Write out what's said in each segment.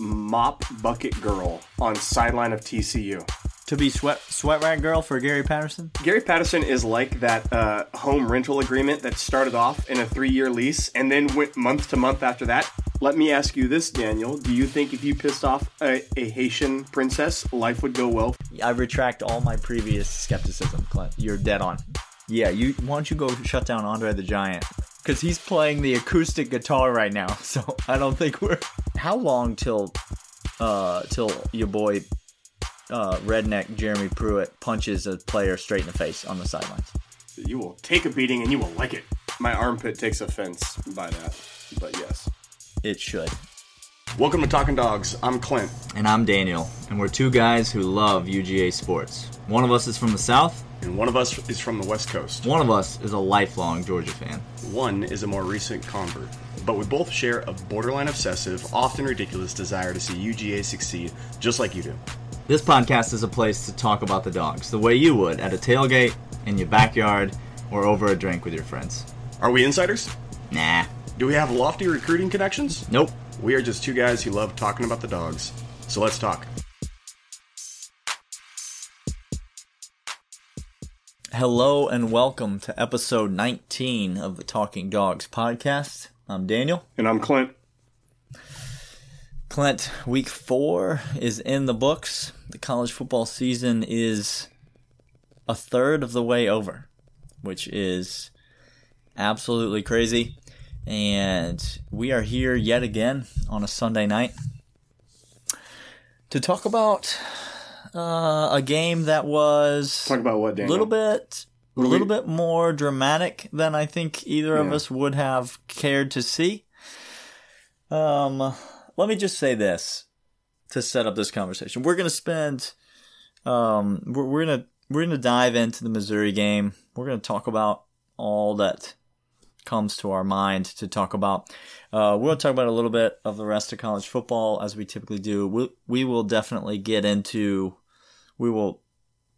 mop bucket girl on sideline of TCU. To be sweat sweat rag girl for Gary Patterson. Gary Patterson is like that uh, home rental agreement that started off in a three-year lease and then went month to month after that. Let me ask you this, Daniel: Do you think if you pissed off a, a Haitian princess, life would go well? I retract all my previous skepticism, Clint. You're dead on. Yeah, you. Why don't you go shut down Andre the Giant? Because he's playing the acoustic guitar right now. So I don't think we're. How long till, uh, till your boy, uh, redneck Jeremy Pruitt punches a player straight in the face on the sidelines? You will take a beating and you will like it. My armpit takes offense by that, but yes. It should. Welcome to Talking Dogs. I'm Clint. And I'm Daniel, and we're two guys who love UGA sports. One of us is from the South, And one of us is from the West Coast. one of us is a lifelong Georgia fan. One is a more recent convert. But we both share a borderline obsessive, often ridiculous desire to see UGA succeed, just like you do. This podcast is a place to talk about the dogs the way you would at a tailgate, in your backyard, or over a drink with your friends. Are we insiders? Nah. Do we have lofty recruiting connections? Nope. We are just two guys who love talking about the dogs. So let's talk. Hello and welcome to episode 19 of the Talking Dogs podcast. I'm Daniel. And I'm Clint. Clint, week four is in the books. The college football season is a third of the way over, which is absolutely crazy. And we are here yet again on a Sunday night to talk about uh, a game that was Talk about what, a little bit a do we- little bit more dramatic than I think either of Yeah. us would have cared to see. Um, let me just say this to set up this conversation. We're gonna spend, um, we're, we're gonna we're gonna dive into the Missouri game. We're gonna talk about all that comes to our mind to talk about. Uh, we'll talk about a little bit of the rest of college football as we typically do. We, we will definitely get into, we will,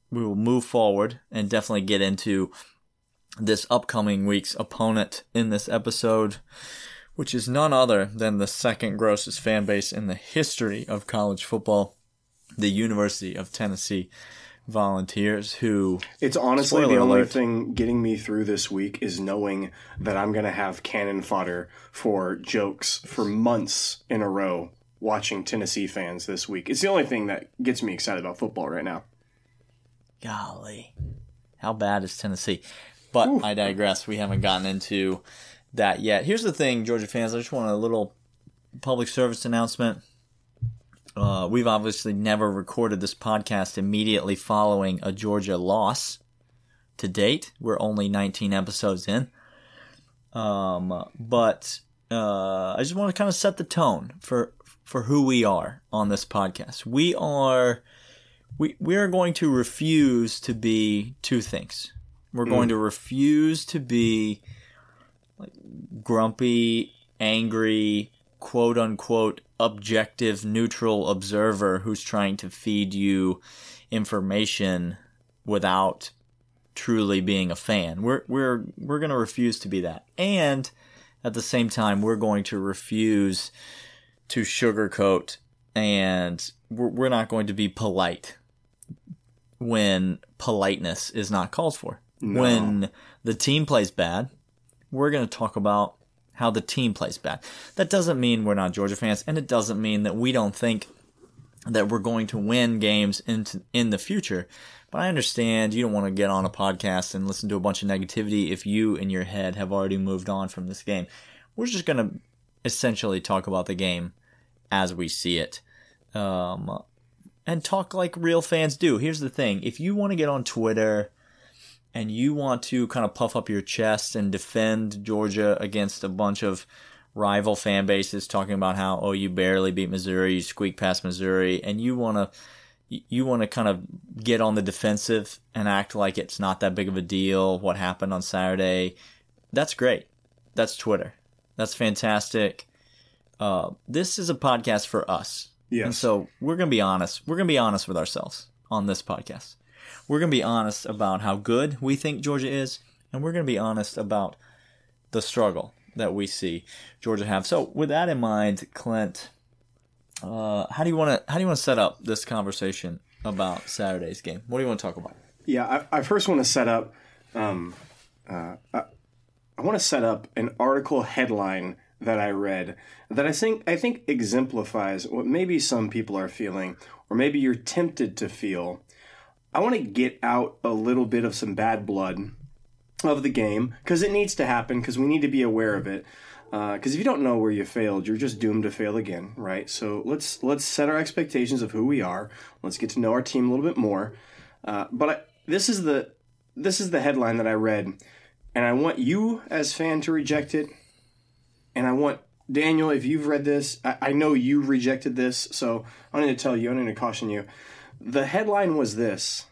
we will move forward and definitely get into this upcoming week's opponent in this episode, which is none other than the second grossest fan base in the history of college football, the University of Tennessee Volunteers, who It's honestly the only alert. thing getting me through this week is knowing that I'm going to have cannon fodder for jokes for months in a row watching Tennessee fans this week. It's the only thing that gets me excited about football right now. Golly, how bad is Tennessee? But I digress. We haven't gotten into that yet. Here's the thing, Georgia fans. I just want a little public service announcement. Uh, we've obviously never recorded this podcast immediately following a Georgia loss. To date, we're only 19 episodes in. Um, but uh, I just want to kind of set the tone for for who we are on this podcast. We are we we are going to refuse to be two things. We're going to refuse to be like grumpy, angry, quote unquote objective neutral observer who's trying to feed you information without truly being a fan. We're we're we're going to refuse to be that. And at the same time we're going to refuse to sugarcoat and we're, we're not going to be polite when politeness is not called for. When the team plays bad, we're going to talk about how the team plays bad. That doesn't mean we're not Georgia fans, and it doesn't mean that we don't think that we're going to win games into in the future. But I understand you don't want to get on a podcast and listen to a bunch of negativity if you in your head have already moved on from this game. We're just going to essentially talk about the game as we see it. Um, and talk like real fans do. Here's the thing if you want to get on Twitter and you want to kind of puff up your chest and defend Georgia against a bunch of rival fan bases talking about how, oh, you barely beat Missouri, you squeak past Missouri, and you want to. You want to kind of get on the defensive and act like it's not that big of a deal. What happened on Saturday? That's great. That's Twitter. That's fantastic. Uh, this is a podcast for us. Yes. And so we're going to be honest. We're going to be honest with ourselves on this podcast. We're going to be honest about how good we think Georgia is, and we're going to be honest about the struggle that we see Georgia have. So, with that in mind, Clint, Uh, how do you want to how do you want to set up this conversation about Saturday's game? What do you want to talk about? Yeah, I, I first want to set up. Um, uh, I, I want to set up an article headline that I read that I think I think exemplifies what maybe some people are feeling, or maybe you're tempted to feel. I want to get out a little bit of some bad blood of the game because it needs to happen because we need to be aware of it. Because if you don't know where you failed, you're just doomed to fail again, right? So let's let's set our expectations of who we are. Let's get to know our team a little bit more. Uh, but I, this is the this is the headline that I read, and I want you as fan to reject it, and I want Daniel, if you've read this, I, I know you rejected this, so I need to tell you, I need to caution you. The headline was this: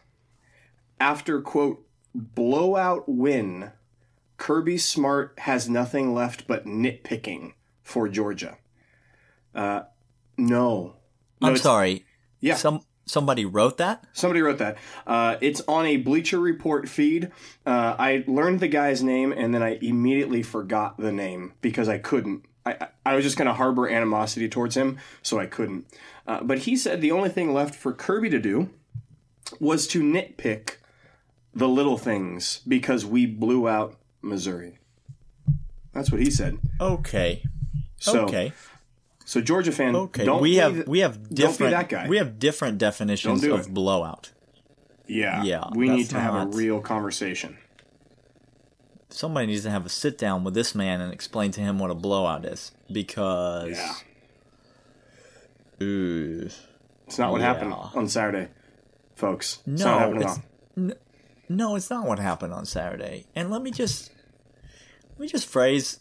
after quote blowout win Kirby Smart has nothing left but nitpicking for Georgia. Uh, no. no I'm sorry. Yeah. Some somebody wrote that. Somebody wrote that. Uh, it's on a Bleacher Report feed. Uh, I learned the guy's name and then I immediately forgot the name because I couldn't. I, I- I was just going to harbor animosity towards him, so I couldn't. Uh, but he said the only thing left for Kirby to do was to nitpick the little things because we blew out Missouri. That's what he said. Okay. So, okay. so Georgia fan, Okay. don't we be have we have don't be different that guy. we have different definitions Don't of it. blowout. yeah, Yeah, we need to have a real conversation. Somebody needs to have a sit down with this man and explain to him what a blowout is because Yeah. Ooh. It's not what happened on Saturday, folks. It's not No, happening it's, n- no, it's not what happened on Saturday. And let me just let me just phrase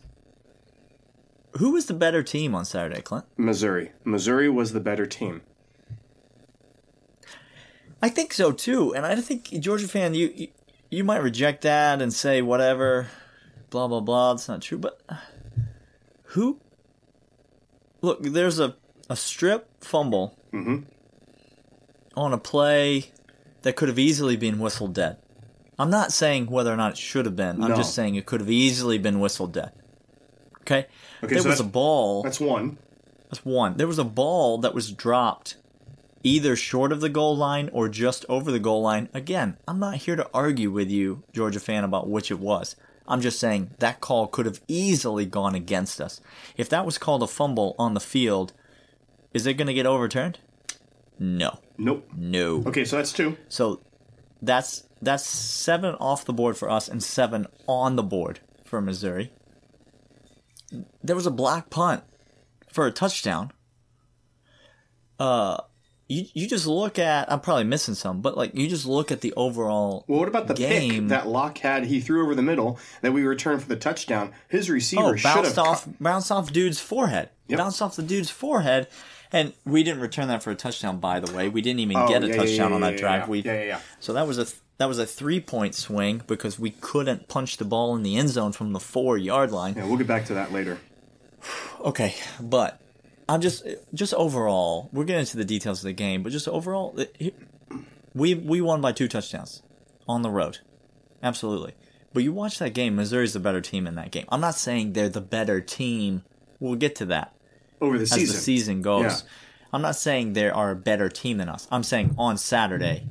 who was the better team on Saturday, Clint? Missouri. Missouri was the better team. I think so too, and I think Georgia fan, you, you you might reject that and say whatever, blah blah blah. It's not true, but who? Look, there's a a strip fumble Mhm. on a play that could have easily been whistled dead. I'm not saying whether or not it should have been. I'm No. just saying it could have easily been whistled dead. Okay. Okay, there so was a ball. That's one. That's one. There was a ball that was dropped either short of the goal line or just over the goal line. Again, I'm not here to argue with you, Georgia fan, about which it was. I'm just saying that call could have easily gone against us. If that was called a fumble on the field, is it going to get overturned? No. Nope. No. Okay, so that's two. So that's that's seven off the board for us and seven on the board for Missouri. There was a black punt for a touchdown. Uh you you just look at I'm probably missing some, but like you just look at the overall Well, what about the game. pick that Lock had? He threw over the middle that we returned for the touchdown. His receiver Oh, should bounced have off bounced off dude's forehead. Yep. Bounced off the dude's forehead. And we didn't return that for a touchdown, by the way. We didn't even Oh, get a yeah, touchdown yeah, on that drive. We Yeah, yeah. So that was a that was a three point swing because we couldn't punch the ball in the end zone from the four yard line. Yeah, we'll get back to that later. Okay, but I'm just just overall. We're getting into the details of the game, but just overall, it- we we won by two touchdowns on the road, absolutely. But you watch that game. Missouri's the better team in that game. I'm not saying they're the better team. We'll get to that Over the as season. the season goes. Yeah. I'm not saying they are a better team than us. I'm saying on Saturday,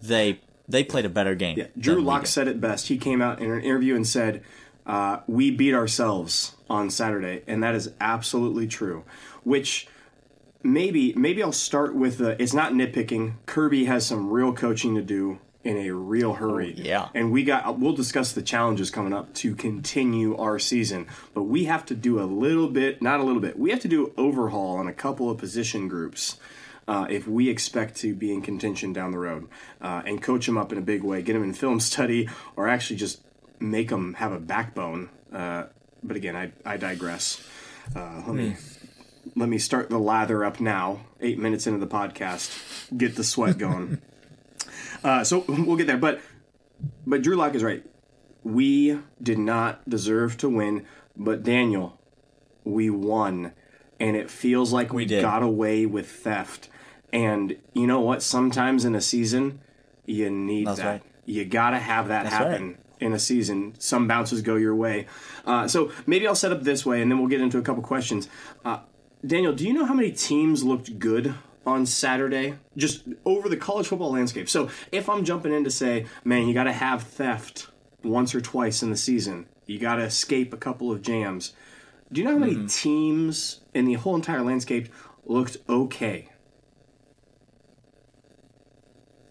they they played a better game. Yeah, Drew Lock said it best. He came out in an interview and said, uh, "We beat ourselves on Saturday," and that is absolutely true. Which maybe maybe I'll start with the. It's not nitpicking. Kirby has some real coaching to do in a real hurry. Oh, yeah. and we got. We'll discuss the challenges coming up to continue our season, but we have to do a little bit, not a little bit. We have to do overhaul on a couple of position groups uh, if we expect to be in contention down the road uh, and coach them up in a big way, get them in film study, or actually just make them have a backbone. Uh, but again, I, I digress. Uh, let me let me start the lather up now. Eight minutes into the podcast, get the sweat going. uh, so we'll get there, but but Drew Lock is right. We did not deserve to win, but Daniel, we won, and it feels like we, did. got away with theft. And you know what? Sometimes in a season, you need That's that. right. You gotta have that happen right. in a season. Some bounces go your way. Uh, so maybe I'll set up this way, and then we'll get into a couple questions. Uh, Daniel, do you know how many teams looked good on Saturday? Just over the college football landscape. So if I'm jumping in to say, man, you got to have theft once or twice in the season, you got to escape a couple of jams. Do you know how many mm-hmm. teams in the whole entire landscape looked okay?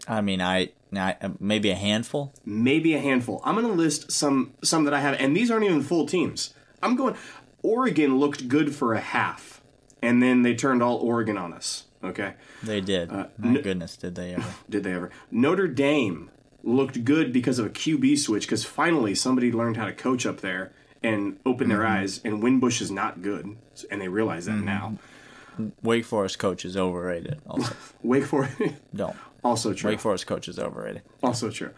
I mean, I, I maybe a handful. maybe a handful. I'm going to list some some that I have, and these aren't even full teams. I'm going. Oregon looked good for a half, and then they turned all Oregon on us. Okay, They did. My goodness, did they ever? did they ever? Notre Dame looked good because of a QB switch, because finally somebody learned how to coach up there and open their eyes. And Wimbush is not good, and they realize that now. Wake Forest coach is overrated. Also, Wake Forest, don't. also true. Wake Forest coach is overrated. Also true.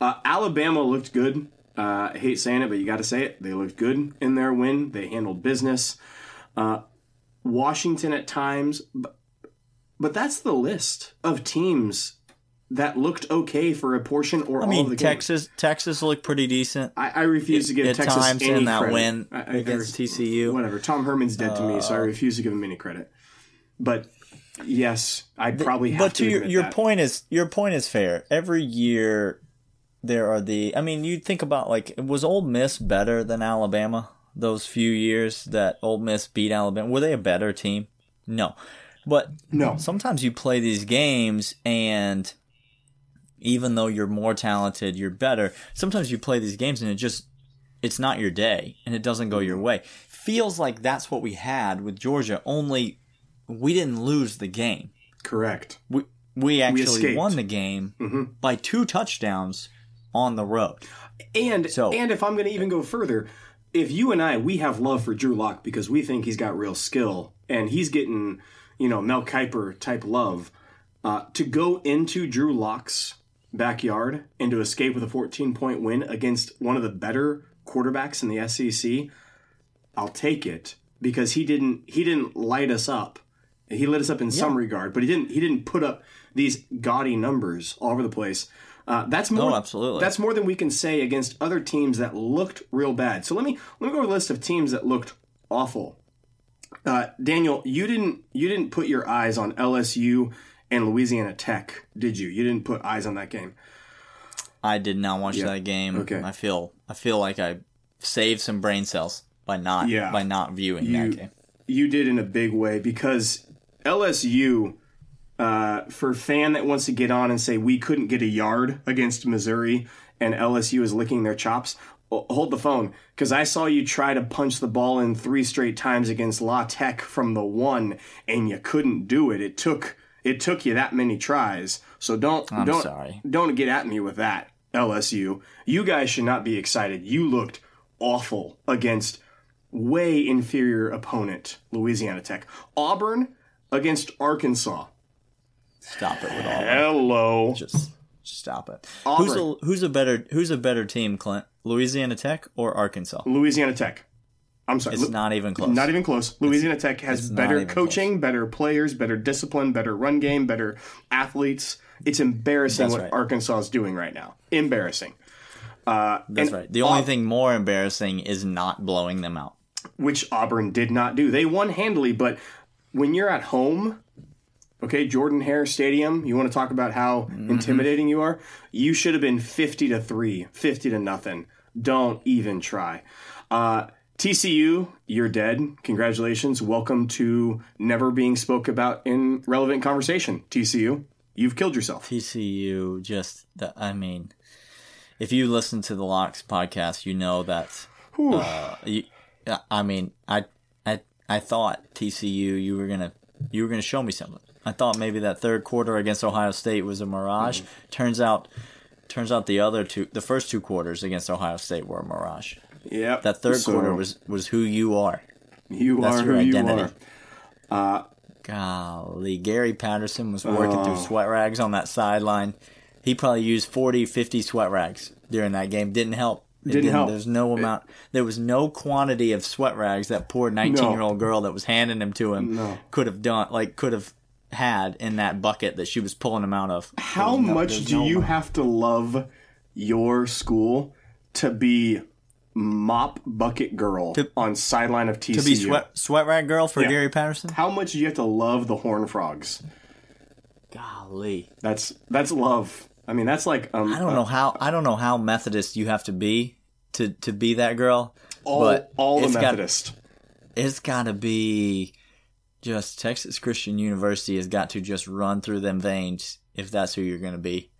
Uh, Alabama looked good. Uh, I hate saying it, but you got to say it. They looked good in their win. They handled business. Uh, Washington at times, but, that's the list of teams that looked okay for a portion or I all mean, of the game. Texas Texas looked pretty decent. I, I refuse to give at Texas times any in that credit. win I- I- against I- TCU. Whatever. Tom Herman's dead to me, so I uh, refuse to give him any credit. But yes, I'd probably have but to. your, your that. point is your point is fair. Every year there are the I mean, you think about like was Ole Miss better than Alabama those few years that Ole Miss beat Alabama? Were they a better team? No. But No. sometimes you play these games and even though you're more talented, you're better. Sometimes you play these games and it just it's not your day and it doesn't go your mm-hmm. way. Feels like that's what we had with Georgia, only we didn't lose the game. Correct. We we actually escaped. won the game mm-hmm. by two touchdowns on the road. And So- and if I'm going to even go further, if you and I we have love for Drew Lock because we think he's got real skill and he's getting you know Mel Kiper type love uh, to go into Drew Lock's backyard and to escape with a 14 point win against one of the better quarterbacks in the SEC, I'll take it because he didn't he didn't light us up. He lit us up in some regard, but he didn't he didn't put up these gaudy numbers all over the place. Uh, that's more. Oh, absolutely. That's more than we can say against other teams that looked real bad. So let me let me go over a list of teams that looked awful. Uh, Daniel, you didn't you didn't put your eyes on LSU and Louisiana Tech, did you? You didn't put eyes on that game. I did not watch Yeah. that game. Okay. I feel I feel like I saved some brain cells by not Yeah. by not viewing You- that game. You did in a big way because LSU, uh, for a fan that wants to get on and say we couldn't get a yard against Missouri and LSU is licking their chops, Oh, hold the phone because I saw you try to punch the ball in three straight times against La Tech from the one and you couldn't do it. It took it took you that many tries. So don't I'm don't sorry. don't get at me with that. LSU, you guys should not be excited. You looked awful against way inferior opponent, Louisiana Tech. Auburn against Arkansas. Stop it with all. Hello. Just stop it. Auburn. Who's a who's a better who's a better team, Clint? Louisiana Tech or Arkansas? Louisiana Tech. I'm sorry. It's not even close. Not even close. Louisiana Tech has better coaching, better players, better discipline, better run game, better athletes. It's embarrassing That's what right. Arkansas is doing right now. Embarrassing. Uh, That's right. The only Au- thing more embarrassing is not blowing them out. which Auburn did not do. They won handily, but when you're at home, okay, Jordan Hare Stadium, you want to talk about how intimidating you are? You should have been 50 to 3, 50 to nothing. Don't even try. Uh, TCU, you're dead. Congratulations. Welcome to never being spoke about in relevant conversation. TCU, you've killed yourself. TCU just the, I mean, if you listen to the Locks podcast, you know that. Uh, you, I mean, I I I thought TCU you were gonna you were gonna show me something. I thought maybe that third quarter against Ohio State was a mirage. Turns out, turns out the other two, the first two quarters against Ohio State were a mirage. Yeah. That third So, quarter was was who you are. you that's are your who you identity. are. Golly, Gary Patterson was working Oh. through sweat rags on that sideline. He probably used 40, 50 sweat rags during that game. Didn't help. It Didn't help. There's no amount. There was no quantity of sweat rags that poor 19 year old girl that was handing them to him No. could have done. Like could have had in that bucket that she was pulling them out of. How no- much do no you amount. have to love your school to be mop bucket girl on sideline of TCU. To be sweat sweat rag girl for Yeah. Gary Patterson. How much do you have to love the Horn Frogs? Golly, That's that's love. I mean, that's like um, I don't know how I don't know how Methodist you have to be to to be that girl. all, but all the it's got- Methodist. it's got to be just Texas Christian University has got to just run through them veins if that's who you're going to be.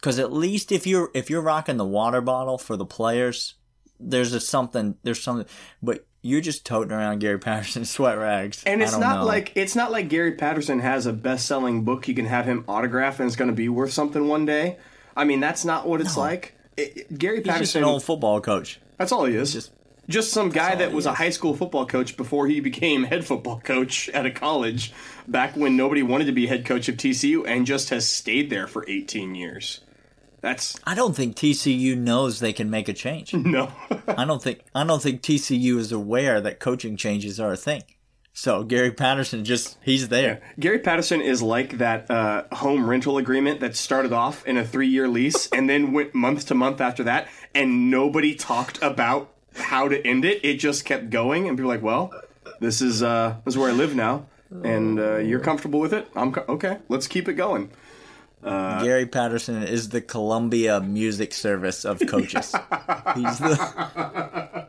Because at least if you're if you're rocking the water bottle for the players, there's a something there's something, but you're just toting around Gary Patterson sweat rags, And it's not know. like it's not like Gary Patterson has a best-selling book you can have him autograph and it's going to be worth something one day. I mean, that's not what it's like. It- it- Gary he's just Patterson, an old football coach. that's all he is. Just Just some guy that was a high school football coach before he became head football coach at a college back when nobody wanted to be head coach of TCU and just has stayed there for 18 years. That's I don't think TCU knows they can make a change. no. I don't think I don't think TCU is aware that coaching changes are a thing. So Gary Patterson just he's there. Gary Patterson is like that uh, home rental agreement that started off in a three-year lease and then went month to month after that, and nobody talked about how to end it. It just kept going, and people were like, "Well, this is uh, this is where I live now, and uh, you're comfortable with it. I'm co- okay. Let's keep it going." Gary Patterson is the Columbia Music Service of coaches. He's the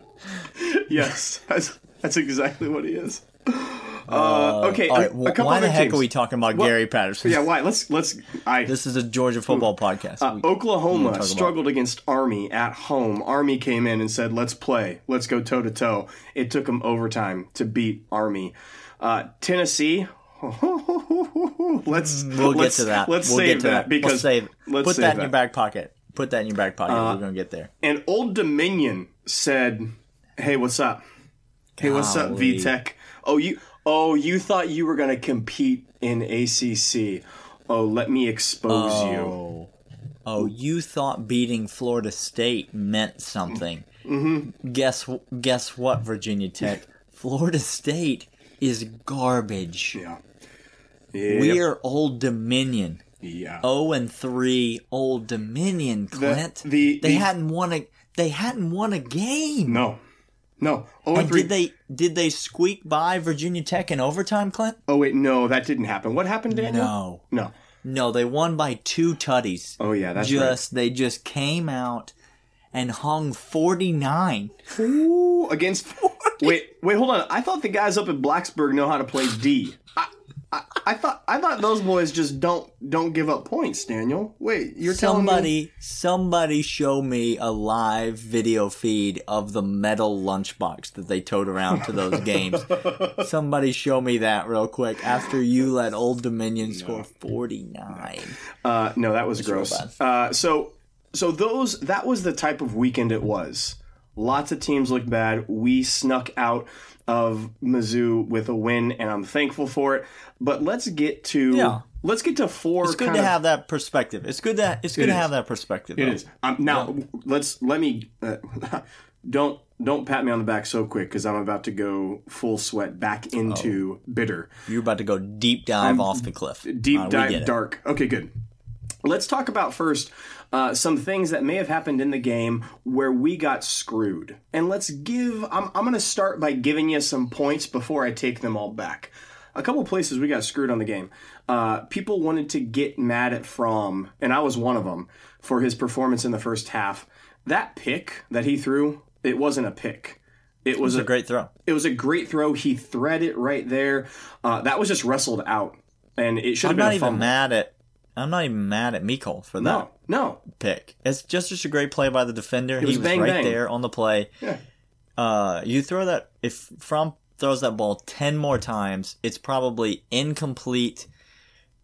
Yes, that's that's exactly what he is. Uh, okay, all a- right. a couple why the heck teams. are we talking about Gary Patterson? Yeah, why? Let's let's. I This is a Georgia football podcast. Uh, We- Oklahoma about- struggled against Army at home. Army came in and said, "Let's play. Let's go toe to toe." It took them overtime to beat Army. Uh, Tennessee. let's we'll get let's, to that. Let's we'll save get to that, that because we'll save. let's Put save that in your back pocket. Put that in your back pocket. Uh, We're gonna get there. And Old Dominion said, "Hey, what's up? Hey, what's up, Golly. VTech? Oh, you oh you thought you were gonna compete in ACC? Oh, let me expose you." Oh, oh, you thought beating Florida State meant something. Mm-hmm. Guess guess what, Virginia Tech? Florida State is garbage. Yeah. Yeah. We are Old Dominion. yeah. Oh and three Old Dominion, Clint. the- they the- hadn't won a they hadn't won a game. No. No. Oh, And three. did they did they squeak by Virginia Tech in overtime, Clint? oh, wait. No, that didn't happen. What happened, Daniel? No. No. No, they won by two tutties. Oh, yeah, that's just they just came out and hung 49. right. Ooh, against. Wait, wait, hold on. I thought the guys up at Blacksburg know how to play D. I, I, thought I thought those boys just don't don't give up points, Daniel. Wait, you're telling me Somebody somebody show me a live video feed of the metal lunchbox that they towed around to those games. somebody show me that real quick after you let Old Dominion score 49. Uh, no, that was real gross. Uh, so, so those that was the type of weekend it was. Lots of teams look bad. We snuck out of Mizzou with a win, and I'm thankful for it. But let's get to Yeah. let's get to four. It's good to of, have that perspective. It's good that it's good to is. have that perspective. It though. is. Um, now let's let me uh, don't don't pat me on the back so quick because I'm about to go full sweat back into bitter. You're about to go deep dive off the cliff. deep Uh, dive dark. Okay, good. Let's talk about first uh, some things that may have happened in the game where we got screwed. And let's give, I'm, I'm going to start by giving you some points before I take them all back. A couple places we got screwed on the game. Uh, people wanted to get mad at Fromm, and I was one of them, for his performance in the first half. That pick that he threw, it wasn't a pick. It was It's a great throw. it was a great throw. He thread it right there. Uh, that was just wrestled out, and it should have been. I'm not a even mad at. I'm not even mad at Mikol for that No, no. pick. It's just just a great play by the defender. was he was bang, right bang. there on the play. Yeah. Uh, you throw that if Fromm throws that ball ten more times, it's probably incomplete.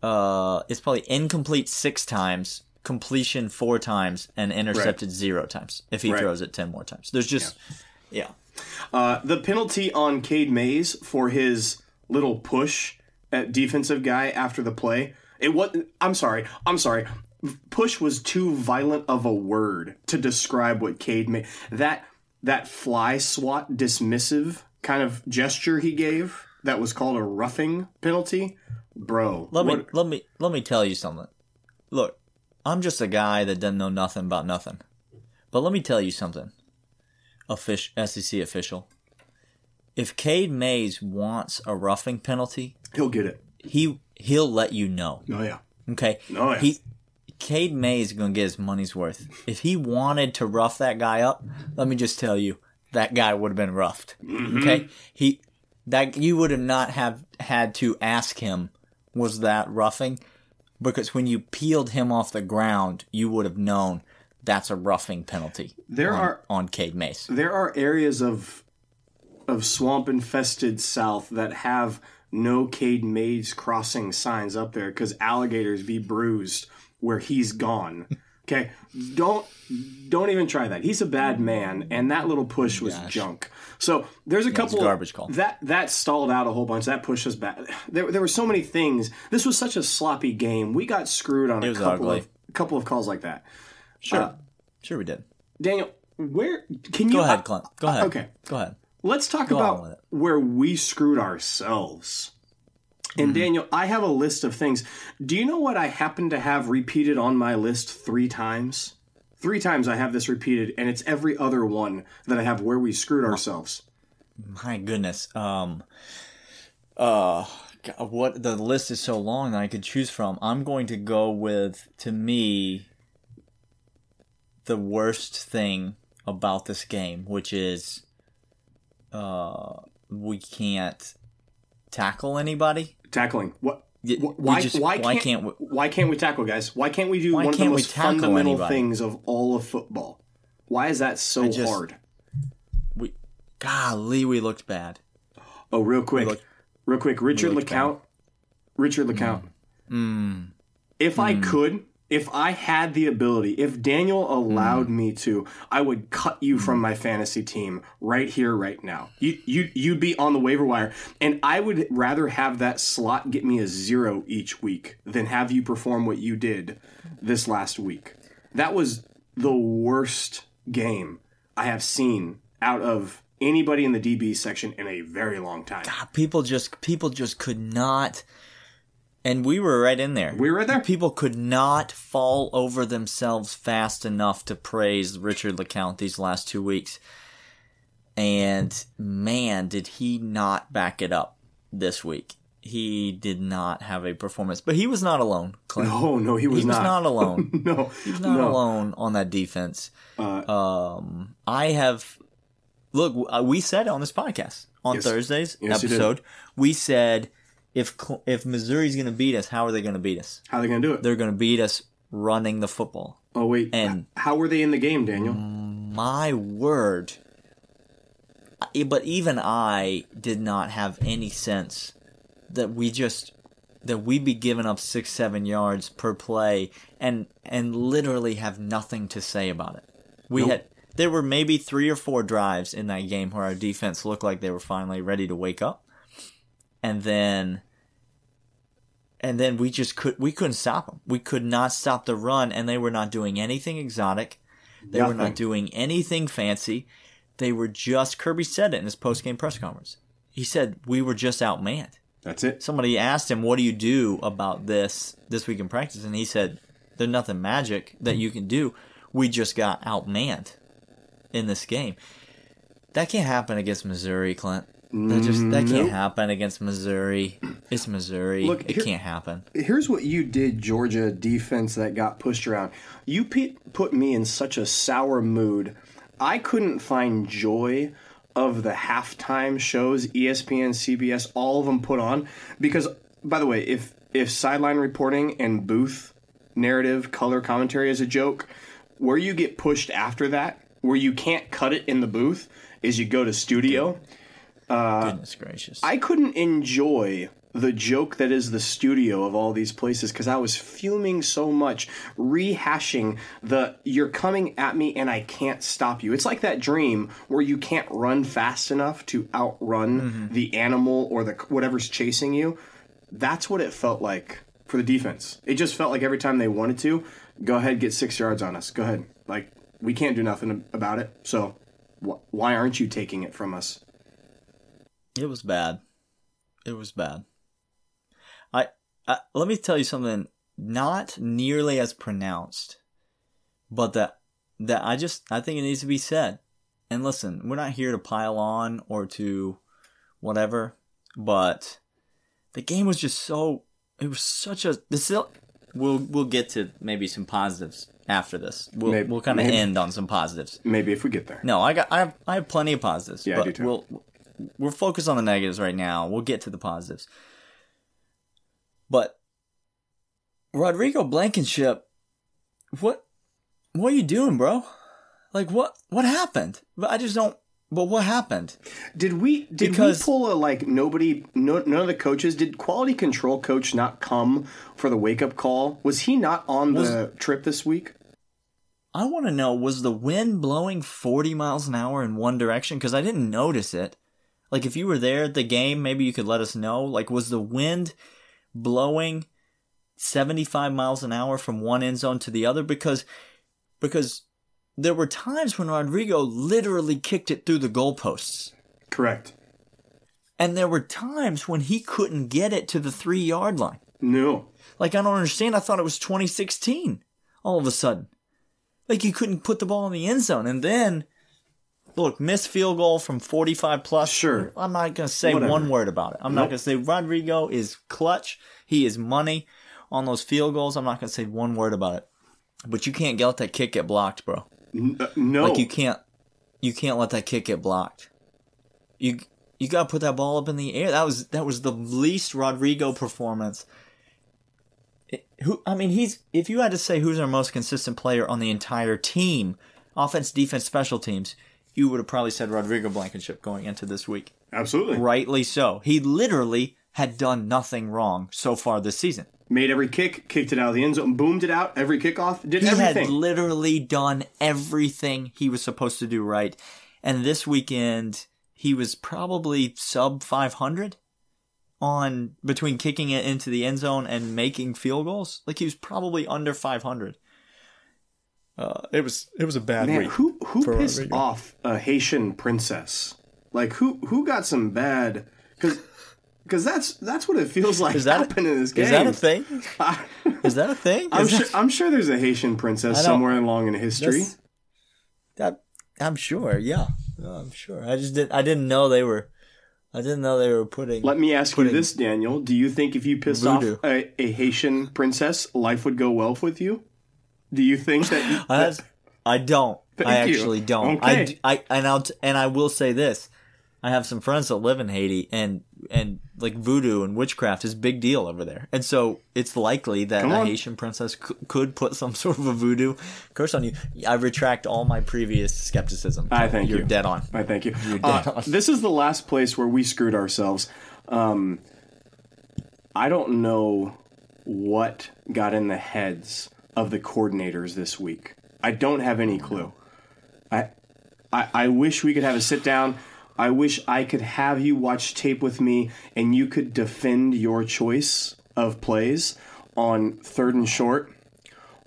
Uh, it's probably incomplete six times, completion four times, and intercepted zero times. If he Right. throws it ten more times, there's just yeah. Uh, the penalty on Cade Mays for his little push at defensive guy after the play. It was. I'm sorry. I'm sorry. Push was too violent of a word to describe what Cade made. That that fly swat dismissive kind of gesture he gave. That was called a roughing penalty, bro. Let me let me let me tell you something. Look, I'm just a guy that doesn't know nothing about nothing. But let me tell you something. official, SEC official. If Cade Mays wants a roughing penalty, He'll get it. he he'll let you know. Oh yeah. Okay. Oh, yeah. He Cade May is gonna get his money's worth. If he wanted to rough that guy up, let me just tell you, that guy would have been roughed. Mm-hmm. Okay? He that you would have not have had to ask him, was that roughing? Because when you peeled him off the ground, you would have known that's a roughing penalty. There on, are- on Cade Mays. There are areas of of swamp infested south that have no Cade Mays crossing signs up there because alligators be bruised where he's gone. Okay, don't don't even try that. He's a bad man, and that little push was junk. So there's a couple garbage call. that that stalled out a whole bunch. That push was bad. There there were so many things. This was such a sloppy game. We got screwed on a was couple ugly. of couple of calls like that. Sure. Uh, sure we did. Daniel, where can you Go ahead, Clint. Go ahead. Okay. Go ahead. Let's talk with about where we screwed ourselves. And Mm-hmm. Daniel, I have a list of things. Do you know what I happen to have repeated on my list three times? Three times I have this repeated, and it's every other one that I have where we screwed ourselves. My goodness. Um uh God, what the list is so long that I could choose from. I'm going to go with to me the worst thing about this game, which is uh we can't tackle anybody. Tackling. What? Why, just- why, why can't, can't we- why can't we tackle, guys? Why can't we do one of the most fundamental anybody? things of all of football? Why is that so just- hard? We golly, we looked bad. Oh, real quick, look- real quick. Richard looked LeCounte. Richard LeCounte. Mm. If I could, if I had the ability, if Daniel allowed hmm. me to, I would cut you from my hmm. fantasy team right here, right now. You, you, you'd be on the waiver wire, and I would rather have that slot get me a zero each week than have you perform what you did this last week. That was the worst game I have seen out of anybody in the DB section in a very long time. God, people just people just could not and we were right in there. We were right there. People could not fall over themselves fast enough to praise Richard LeCounte these last two weeks. And man, did he not back it up this week. He did not have a performance. But he was not alone, Clint. Oh no, he was not. he was not. not alone. no, He was not no. alone on that defense. Uh, Um, I have look. uh, We said on this podcast on Yes. Thursday's Yes, episode, we said if if Missouri's going to beat us, how are they going to beat us? How are they gonna do it? They're going to beat us running the football. oh wait, and- how were they in the game, Daniel? My word. But even I did not have any sense that we just that we'd be giving up six seven yards per play and and literally have nothing to say about it. We Nope. had there were maybe three or four drives in that game where our defense looked like they were finally ready to wake up, and then and then we just could we couldn't stop them. We could not stop the run, and they were not doing anything exotic. They were not doing anything fancy. They were just Kirby said it in his post game press conference. He said we were just outmanned. That's it. Somebody asked him, "What do you do about this this week in practice?" And he said, "There's nothing magic that you can do. We just got outmanned in this game. That can't happen against Missouri, Clint. That just that can't Nope. happen against Missouri. It's Missouri. Look, it here- can't happen. Here's what you did, Georgia defense that got pushed around. You pe- put me in such a sour mood. I couldn't find joy of the halftime shows ESPN, CBS, all of them put on because by the way, if if sideline reporting and booth narrative color commentary is a joke, where you get pushed after that, where you can't cut it in the booth is you go to studio. Goodness gracious. I couldn't enjoy the joke that is the studio of all these places because I was fuming so much, rehashing the you're coming at me and I can't stop you. It's like that dream where you can't run fast enough to outrun mm-hmm. the animal or the whatever's chasing you. That's what it felt like for the defense. It just felt like every time they wanted to, go ahead, get six yards on us. Go ahead. Like, we can't do nothing about it. So, wh- why aren't you taking it from us? It was bad. It was bad. I, I let me tell you something not nearly as pronounced, but that that I just I think it needs to be said. and listen, we're not here to pile on or to whatever, but the game was just so it was such a this we'll we'll get to maybe some positives after this. We'll Maybe- we'll kind of end on some positives. Maybe if we get there. No, I got I have I have plenty of positives. Yeah, I do too. We'll we're focused on the negatives right now. We'll get to the positives. But Rodrigo Blankenship, what what are you doing, bro? Like what what happened? But I just don't. But what happened? Did we did Because- we pull a like nobody no, none of the coaches did quality control coach not come for the wake up call? Was he not on the trip this week? I want to know was the wind blowing 40 miles an hour in one direction? Because I didn't notice it. Like, if you were there at the game, maybe you could let us know. Like, was the wind blowing 75 miles an hour from one end zone to the other? Because, because there were times when Rodrigo literally kicked it through the goalposts. Correct. And there were times when he couldn't get it to the three yard line. No. Like, I don't understand. I thought it was 2016 all of a sudden. Like, he couldn't put the ball in the end zone. And then, look, missed field goal from 45 plus. Sure. I'm not going to say Whatever. one word about it. I'm not going to say Rodrigo is clutch. He is money on those field goals. I'm not going to say one word about it. But you can't let that kick get blocked, bro. Uh, no. Like, you can't, you can't let that kick get blocked. You, you got to put that ball up in the air. That was, that was the least Rodrigo performance who I mean he's if you had to say who's our most consistent player on the entire team, offense, defense, special teams, you would have probably said Rodrigo Blankenship going into this week. Absolutely. Rightly so. He literally had done nothing wrong so far this season. Made every kick, kicked it out of the end zone, boomed it out, every kickoff, did He everything. had literally done everything he was supposed to do right. And this weekend he was probably sub 500 on between kicking it into the end zone and making field goals. Like he was probably under 500. Uh, it was it was a bad Man, week. who who for pissed Rodrigo. off a Haitian princess? Like who who got some bad because because that's that's what it feels like Is that happened in this game. Is that a thing? Is that a thing? I'm Is sure I'm sure there's a Haitian princess somewhere along in history. That I'm sure. Yeah, Yeah, I'm sure. I just didn't. I didn't know they were. I didn't know they were putting. Let me ask you this, Daniel. Do you think if you pissed Voodoo. off a, a Haitian princess, life would go well with you? Do you think that? You, I, I don't. Thank I you. actually don't. Okay. I, I- and I'll t- and I will say this: I have some friends that live in Haiti, and and like voodoo and witchcraft is a big deal over there, and so it's likely that a. Haitian princess c- could put some sort of a voodoo curse on you. I retract all my previous skepticism. I thank You're you. dead on. I thank you. You're dead Uh, on. this is the last place where we screwed ourselves. Um, I don't know what got in the heads of the coordinators this week. I don't have any clue. I, I, I wish we could have a sit down. I wish I could have you watch tape with me and you could defend your choice of plays on third and short,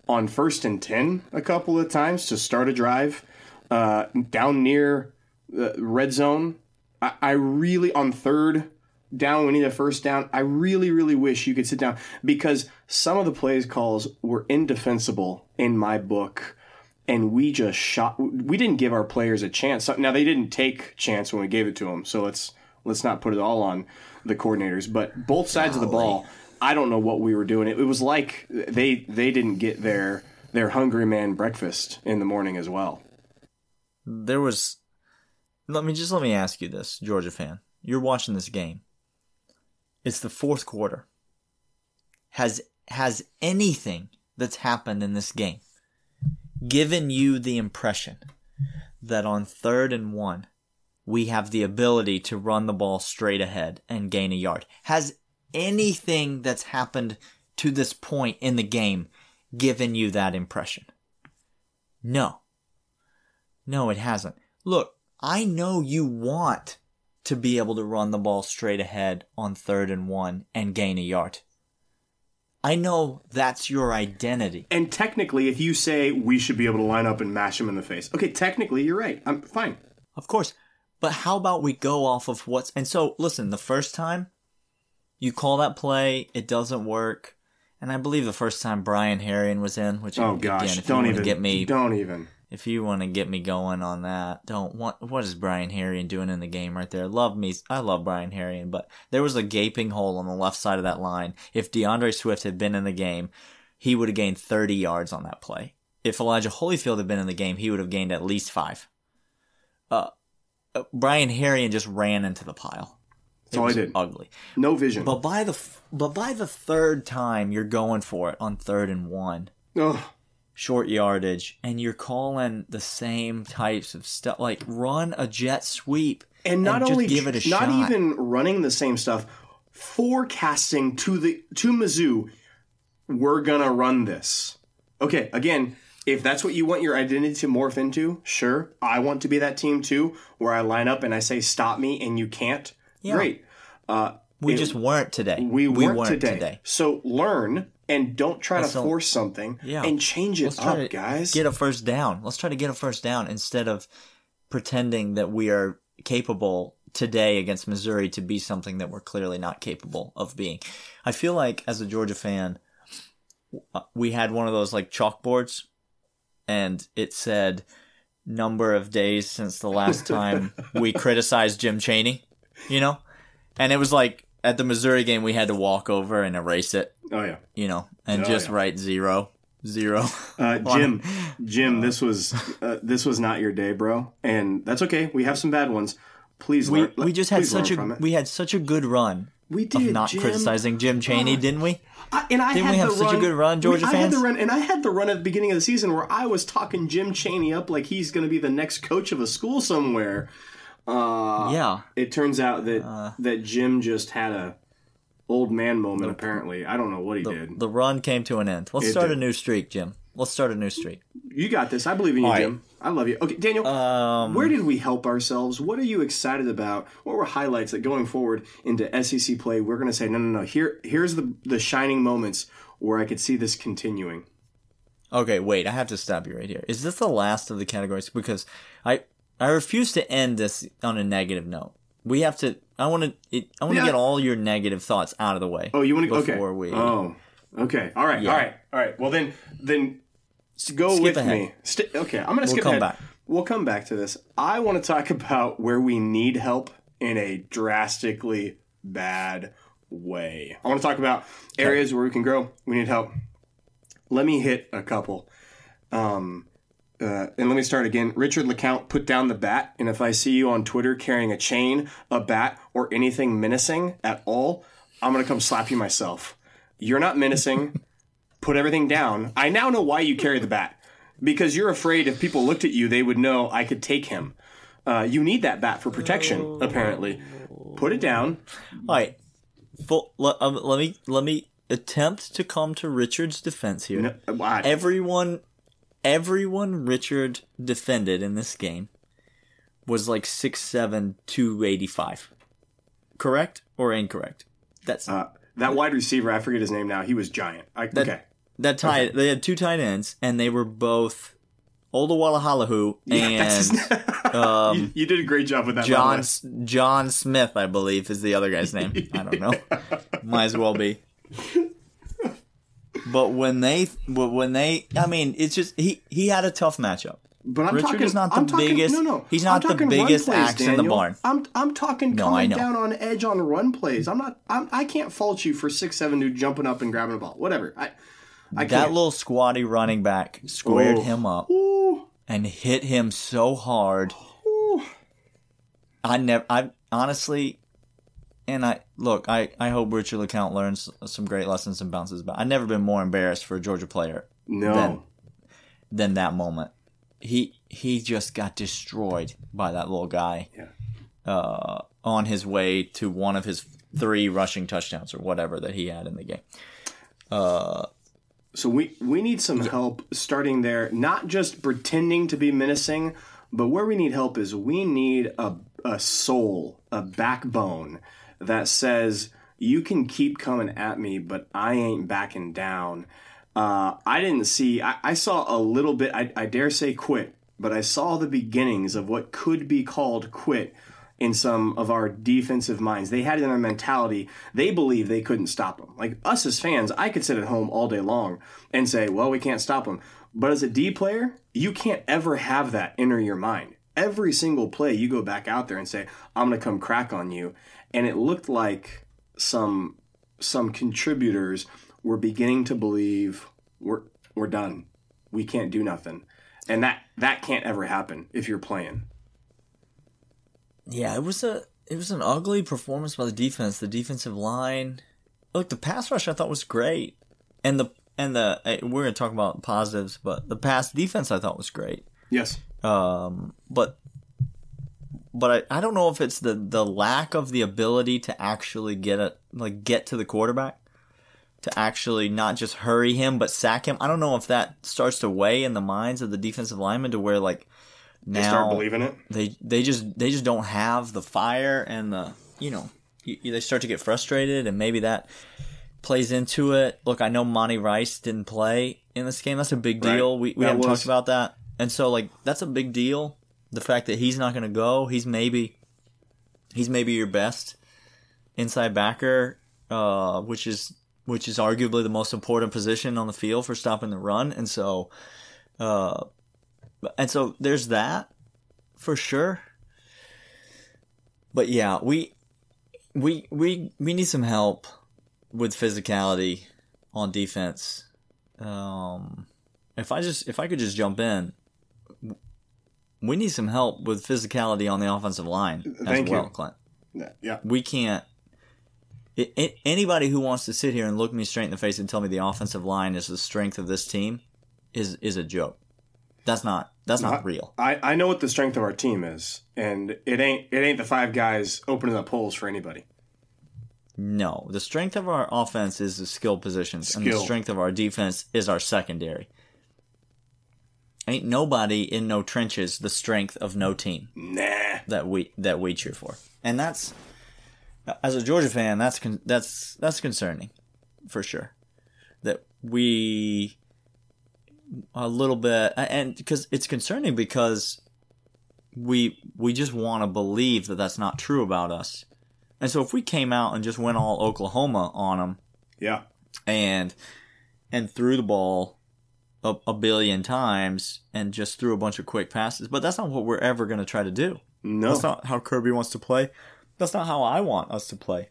on first and 10 a couple of times to start a drive, uh, down near the red zone. I, I really, on third down, we need a first down. I really, really wish you could sit down because some of the plays calls were indefensible in my book and we just shot. We didn't give our players a chance. Now they didn't take chance when we gave it to them, so let's let's not put it all on the coordinators. But both sides of the ball, I don't know what we were doing. It, it was like they they didn't get their their hungry man breakfast in the morning as well. there was let me just let me ask you this georgia fan you're watching this game it's the fourth quarter has has anything that's happened in this game given you the impression that on third and one we have the ability to run the ball straight ahead and gain a yard has anything that's happened to this point in the game given you that impression no no, it hasn't. Look, I know you want to be able to run the ball straight ahead on third and one and gain a yard. I know that's your identity. And technically, if you say we should be able to line up and mash him in the face, okay, technically you're right. I'm fine. Of course. But how about we go off of what's. And so, listen, the first time you call that play, it doesn't work. And I believe the first time Brian Herrien was in, which Oh again, gosh, if you don't even get me Don't even. If you want to get me going on that, don't what what is Brian Herrien doing in the game right there? Love me, I love Brian Herrien, but there was a gaping hole on the left side of that line. If D'Andre Swift had been in the game, he would have gained 30 yards on that play. If Elijah Holyfield had been in the game, he would have gained at least five. Uh, uh Brian Herrien just ran into the pile. That's it all I did. Ugly. No vision. But by the but by the third time, you're going for it on third and one. Ugh short yardage and you're calling the same types of stuff like run a jet sweep and not and only give it a shot, not shot. even running the same stuff forecasting to the to Mizzou we're gonna run this okay again if that's what you want your identity to morph into sure I want to be that team too where I line up and I say stop me and you can't yeah. great uh, we it, just weren't today we weren't, we weren't today. today so learn and don't try Let's to force something yeah. and change it Let's up, guys. Get a first down. Let's try to get a first down instead of pretending that we are capable today against Missouri to be something that we're clearly not capable of being. I feel like as a Georgia fan, uh, we had one of those like chalkboards and it said number of days since the last time we criticized Jim Chaney, you know? And it was like at the Missouri game, we had to walk over and erase it. Oh yeah, you know, and oh, just yeah. write zero, zero. Uh, Jim, Jim, this was uh, this was not your day, bro, and that's okay. We have some bad ones. Please, we learn, we just had such a we had such a good run. We did of not Jim. criticizing Jim Chaney, uh, didn't we? I, and I didn't we have such run, a good run, Georgia I fans? had the run, and I had the run at the beginning of the season where I was talking Jim Chaney up like he's going to be the next coach of a school somewhere. Uh, yeah. It turns out that uh, that Jim just had a old man moment. The, apparently, I don't know what he the, did. The run came to an end. Let's it start did. a new streak, Jim. Let's start a new streak. You got this. I believe in you, All Jim. I love you. Okay, Daniel. Um, where did we help ourselves? What are you excited about? What were highlights that going forward into SEC play? We're going to say no, no, no. Here, here's the the shining moments where I could see this continuing. Okay, wait. I have to stop you right here. Is this the last of the categories? Because I I refuse to end this on a negative note. We have to. I want to. I want to yeah. get all your negative thoughts out of the way. Oh, you want to? Okay. We, oh, okay. All right. Yeah. All right. All right. Well, then, then go skip with ahead. me. St- okay, I'm going to we'll skip come ahead. Back. We'll come back to this. I want to talk about where we need help in a drastically bad way. I want to talk about areas okay. where we can grow. We need help. Let me hit a couple. Um, uh, and let me start again. Richard LeCounte, put down the bat, and if I see you on Twitter carrying a chain, a bat, or anything menacing at all, I'm gonna come slap you myself. You're not menacing. put everything down. I now know why you carry the bat because you're afraid if people looked at you, they would know I could take him. Uh, you need that bat for protection, apparently. Put it down. All right. Let, um, let me let me attempt to come to Richard's defense here. No, Everyone everyone Richard defended in this game was like six seven two eighty five. Correct or incorrect? That's uh, that wide receiver. I forget his name now. He was giant. I, that, okay, that tight. Okay. They had two tight ends, and they were both Olawalahalahu and um, you, you, did a great job with that. John John Smith, I believe, is the other guy's name. I don't know. Might as well be. But when they, when they, I mean, it's just he he had a tough matchup. But I'm Richard talking, is not the I'm biggest. Talking, no, no, he's not the biggest plays, axe in the barn. I'm I'm talking no, coming down on edge on run plays. I'm not. I'm, I can't fault you for six seven dude jumping up and grabbing a ball. Whatever. I, I that can't. little squatty running back squared him up Ooh. and hit him so hard. Ooh. I never. I honestly, and I look, I, I hope Richard LeCounte learns some great lessons and bounces back. I've never been more embarrassed for a Georgia player no. than, than that moment. He he just got destroyed by that little guy yeah. uh, on his way to one of his three rushing touchdowns or whatever that he had in the game. Uh, so we we need some help starting there, not just pretending to be menacing, but where we need help is we need a a soul, a backbone that says you can keep coming at me, but I ain't backing down. Uh, I didn't see. I, I, saw a little bit. I, I dare say quit, but I saw the beginnings of what could be called quit in some of our defensive minds. They had it in their mentality. They believe they couldn't stop them. Like us as fans, I could sit at home all day long and say, "Well, we can't stop them." But as a D player, you can't ever have that enter your mind. Every single play, you go back out there and say, "I'm going to come crack on you," and it looked like some some contributors were beginning to believe we're we're done. We can't do nothing, and that that can't ever happen if you're playing. Yeah, it was a it was an ugly performance by the defense. The defensive line, look, the pass rush I thought was great, and the and the eh, we're gonna talk about positives, but the pass defense I thought was great. Yes. Um, but but I, I don't know if it's the the lack of the ability to actually get it like get to the quarterback to actually not just hurry him but sack him. I don't know if that starts to weigh in the minds of the defensive linemen to where like now They start believing it. they they just they just don't have the fire and the you know you, they start to get frustrated and maybe that plays into it. Look, I know Monty Rice didn't play in this game. That's a big Right. deal. We we That haven't was- talked about that, and so like that's a big deal. The fact that he's not going to go, he's maybe he's maybe your best inside backer, uh, which is which is arguably the most important position on the field for stopping the run, and so. Uh, and so there's that for sure. But yeah, we we we we need some help with physicality on defense. Um, if I just if I could just jump in, we need some help with physicality on the offensive line as Thank you. well, Clint. Yeah. We can't. It, it, anybody who wants to sit here and look me straight in the face and tell me the offensive line is the strength of this team is is a joke. That's not that's not uh, real. I, I know what the strength of our team is, and it ain't it ain't the five guys opening up holes for anybody. No, the strength of our offense is the skill positions, and the strength of our defense is our secondary. Ain't nobody in no trenches the strength of no team Nah. that we that we cheer for, and that's as a Georgia fan, that's con- that's that's concerning, for sure. That we a little bit, and because it's concerning because we we just want to believe that that's not true about us, and so if we came out and just went all Oklahoma on them Yeah. and and threw the ball a, a billion times and just threw a bunch of quick passes, but that's not what we're ever going to try to do. No. That's not how Kirby wants to play. That's not how I want us to play.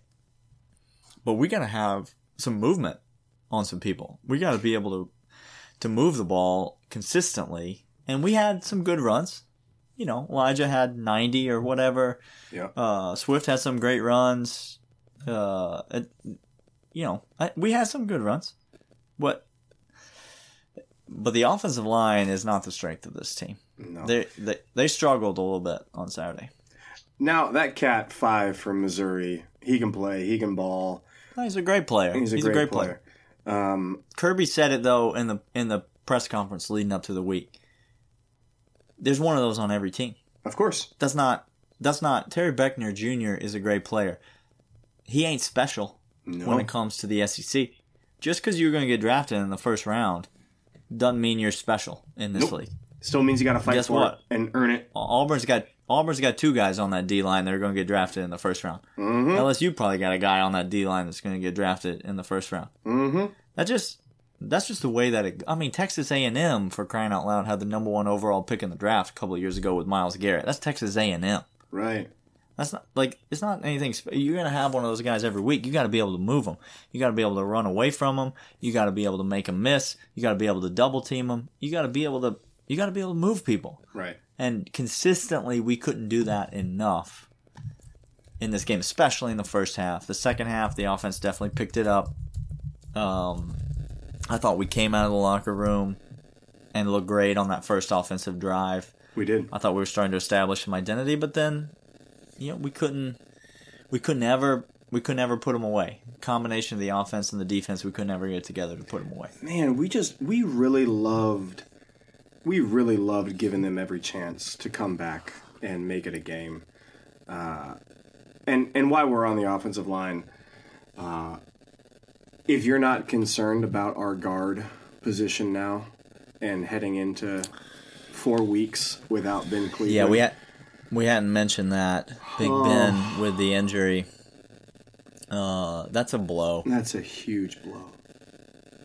But we got to have some movement on some people. We got to be able to to move the ball consistently. And we had some good runs. You know, Elijah had 90 or whatever. yeah. Uh, Swift had some great runs. Uh, it, you know, I, we had some good runs. But but the offensive line is not the strength of this team. No. They they they struggled a little bit on Saturday. Now that cat five from Missouri, he can play. He can ball. No, he's a great player. He's a great, player. Um, Kirby said it though in the in the press conference leading up to the week. There's one of those on every team. of course. That's not that's not Terry Beckner Jr. is a great player. He ain't special No. when it comes to the SEC. Just because you're going to get drafted in the first round doesn't mean you're special in this Nope. league. Still means you got to fight Guess for what? it and earn it. Auburn's got Auburn's got two guys on that D line that are going to get drafted in the first round. Mm-hmm. LSU probably got a guy on that D line that's going to get drafted in the first round. Mm-hmm. That just that's just the way that it. I mean, Texas A and M for crying out loud had the number one overall pick in the draft a couple of years ago with Myles Garrett. That's Texas A and M. Right. That's not like it's not anything. You're gonna have one of those guys every week. You got to be able to move them. You got to be able to run away from them. You got to be able to make them miss. You got to be able to double team them. You got to be able to. You got to be able to move people. Right. And consistently, we couldn't do that enough in this game, especially in the first half. The second half, the offense definitely picked it up. Um, I thought we came out of the locker room and looked great on that first offensive drive. We did. I thought we were starting to establish some identity, but then, you know, we couldn't, we couldn't ever, we couldn't ever put them away. Combination of the offense and the defense, we couldn't ever get together to put them away. Man, we just we really loved we really loved giving them every chance to come back and make it a game. Uh, and and while we're on the offensive line, uh, if you're not concerned about our guard position now and heading into four weeks without Ben Cleveland, Yeah, we had, we hadn't mentioned that Big Ben with the injury. Uh, that's a blow. that's a huge blow.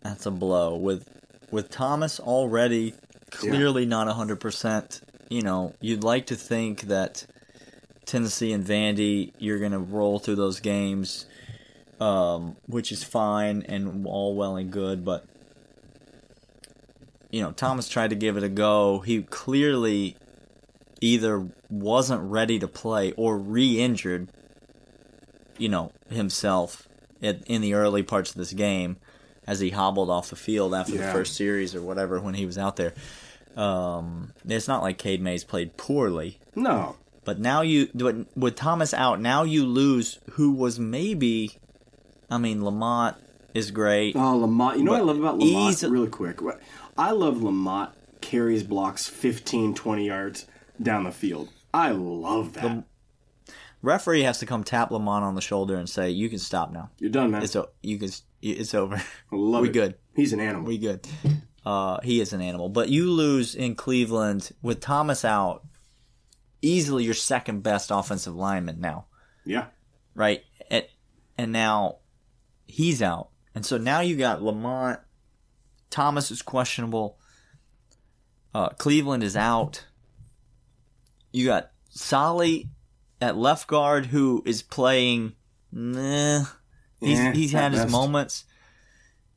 That's a blow with with Thomas already clearly not 100%, you know, you'd like to think that Tennessee and Vandy, you're going to roll through those games, um, which is fine and all well and good, but, you know, Thomas tried to give it a go. He clearly either wasn't ready to play or re injured, you know, himself in, in the early parts of this game as he hobbled off the field after Yeah. the first series or whatever when he was out there. Um, it's not like Cade Mays played poorly, No. but now you with, with Thomas out, now you lose who was maybe. I mean, Lamont is great. Oh, Lamont. You know what I love about Lamont? Really quick. I love Lamont carries blocks 15, 20 yards down the field. I love that. Referee has to come tap Lamont on the shoulder and say, "You can stop now. You're done, man. It's o- you can. It's over. We it. good. He's an animal. We good. Uh, he is an animal. But you lose in Cleveland with Thomas out, easily your second best offensive lineman now, yeah. right? And, and now he's out. And so now you got Lamont. Thomas is questionable. Uh, Cleveland is out. You got Solly at left guard who is playing. Nah, he's Yeah, he's had his best. moments.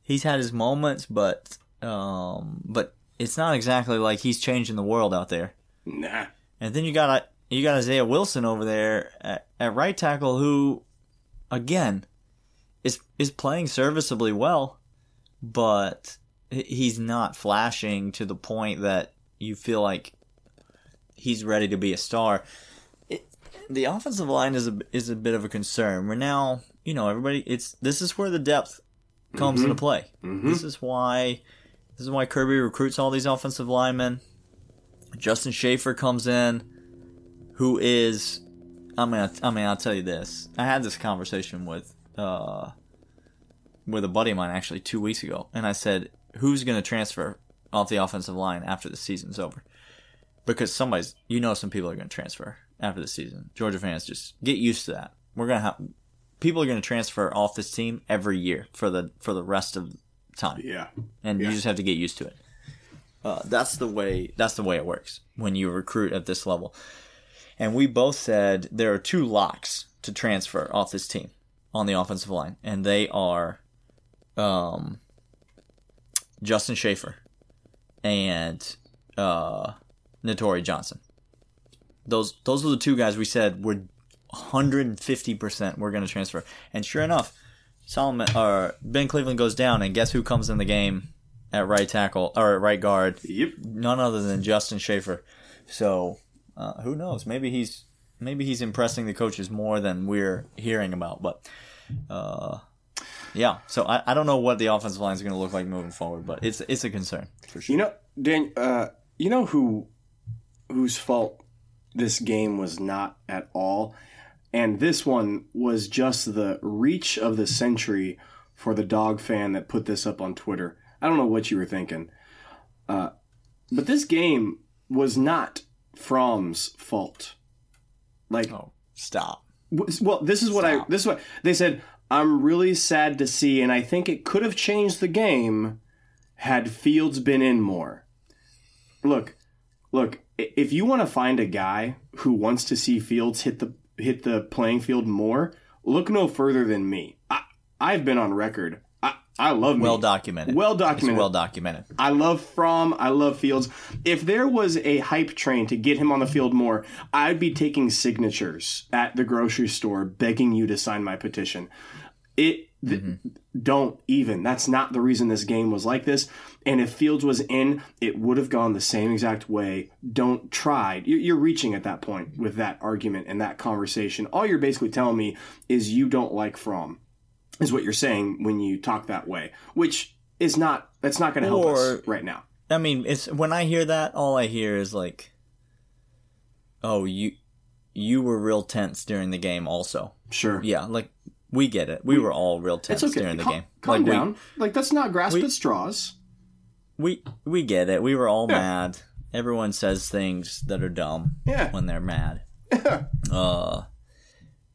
He's had his moments, but um, but it's not exactly like he's changing the world out there. Nah. And then you got you got Isaiah Wilson over there at, at right tackle, who, again, is is playing serviceably well, but he's not flashing to the point that you feel like he's ready to be a star. It, the offensive line is a is a bit of a concern. We're now, you know, everybody. It's this is where the depth comes into play. This is why this is why Kirby recruits all these offensive linemen. Justin Shaffer comes in, who is, I mean, I mean, I'll tell you this. I had this conversation with, uh, with a buddy of mine actually two weeks ago, and I said, "Who's going to transfer off the offensive line after the season's over?" Because somebody's, you know, some people are going to transfer after the season. Georgia fans just get used to that. We're gonna have people are going to transfer off this team every year for the for the rest of time Yeah. and Yeah. you just have to get used to it. Uh, that's the way. That's the way it works when you recruit at this level. And we both said there are two locks to transfer off this team on the offensive line, and they are um, Justin Shaffer and uh, Netori Johnson. Those those are the two guys we said were 150 percent we're going to transfer, and sure enough, Solomon or Ben Cleveland goes down, and guess who comes in the game at right tackle or at right guard? Yep. None other than Justin Shaffer. So uh, who knows? Maybe he's maybe he's impressing the coaches more than we're hearing about. But uh, yeah, so I, I don't know what the offensive line is going to look like moving forward, but it's it's a concern for sure. You know, Dan. Uh, you know who whose fault this game was not at all, and this one was just the reach of the century for the dog fan that put this up on Twitter. I don't know what you were thinking, uh, but this game was not Fromm's fault. Like Oh, stop. well, this is what Stop. I. This is what they said. I'm really sad to see, and I think it could have changed the game had Fields been in more. Look, look. If you want to find a guy who wants to see Fields hit the hit the playing field more, look no further than me. I, I've been on record. I, I love me. Well documented. Well It's documented. well documented. I love Fromm. I love Fields. If there was a hype train to get him on the field more, I'd be taking signatures at the grocery store begging you to sign my petition. It th- mm-hmm. don't even. That's not the reason this game was like this. And if Fields was in, it would have gone the same exact way. Don't try. You're, you're reaching at that point with that argument and that conversation. All you're basically telling me is you don't like Fromm is what you're saying when you talk that way, which is not that's not going to help us right now. I mean, it's when I hear that, all I hear is like, "Oh, you, you were real tense during the game." Also, Sure, yeah, like we get it. We were all real tense okay. during the Cal- game. Calm like, down. like that's not grasp we- at straws. We, we we get it. We were all Yeah. mad. Everyone says things that are dumb Yeah. when they're mad. uh,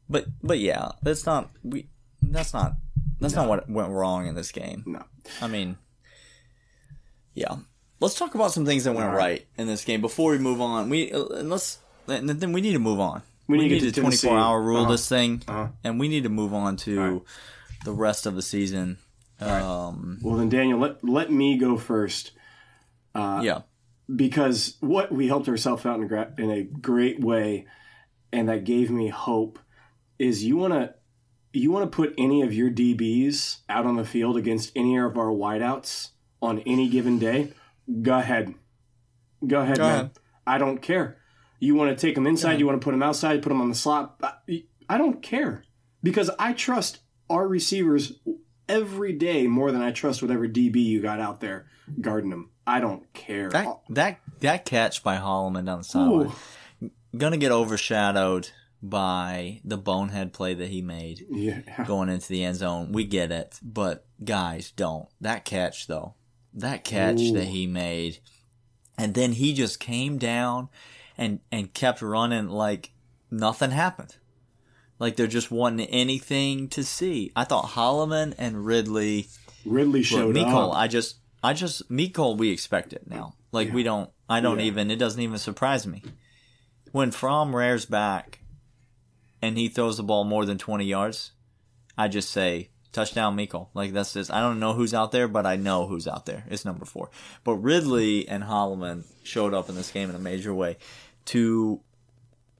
but but yeah, that's not we. That's not that's not what went wrong in this game. No. I mean, Yeah. Let's talk about some things that went right. in this game before we move on. We uh, let's and then we need to move on. We need to get to to Tennessee. 24 hour rule Uh-huh. this thing, Uh-huh. and we need to move on to Alright. the rest of the season. Um, Well, then, Daniel, let, let me go first yeah, because what we helped ourselves out in a, gra- in a great way, and that gave me hope, is you want to you want to put any of your DBs out on the field against any of our wideouts on any given day. Go ahead, go ahead, Go man. ahead. I don't care. You want to take them inside, you want to put them outside, put them on the slot. I- I don't care because I trust our receivers every day more than I trust whatever DB you got out there guarding them. I don't care. that that that catch by Holloman down the sideline gonna get overshadowed by the bonehead play that he made Yeah. going into the end zone. We get it, but guys, don't that catch though. That catch Ooh. that he made, and then he just came down and and kept running like nothing happened. Like there just wasn't anything to see. I thought Holloman and Ridley Ridley showed Miko, up. I just, I just, Miko, we expect it now. Like we don't, I don't Yeah. even, it doesn't even surprise me. When Fromm rears back and he throws the ball more than 20 yards, I just say, touchdown Miko. Like that's just, I don't know who's out there, but I know who's out there. It's number four. But Ridley and Holloman showed up in this game in a major way. Two,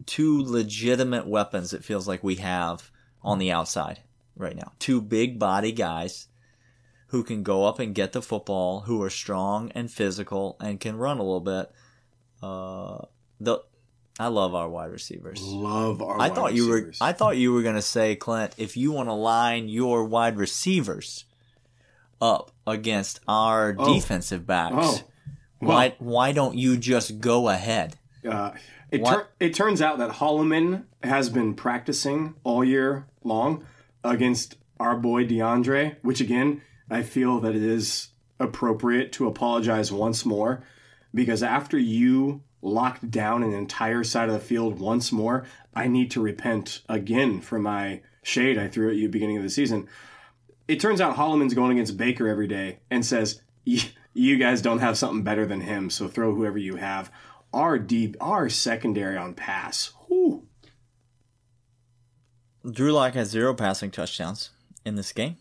two legitimate weapons it feels like we have on the outside right now. Two big body guys who can go up and get the football, who are strong and physical and can run a little bit. Uh, the I love our wide receivers. Love our I wide thought you were. I thought you were gonna say, Clint, if you want to line your wide receivers up against our Oh. defensive backs, Oh. why why don't you just go ahead? Uh, it, tur- it turns out that Holloman has been practicing all year long against our boy DeAndre, which again, I feel that it is appropriate to apologize once more because after you locked down an entire side of the field once more, I need to repent again for my shade I threw at you beginning of the season. It turns out Holloman's going against Baker every day and says, "Y- "You guys don't have something better than him, so throw whoever you have." Our deep, our secondary on pass. Whew. Drew Lock has zero passing touchdowns in this game.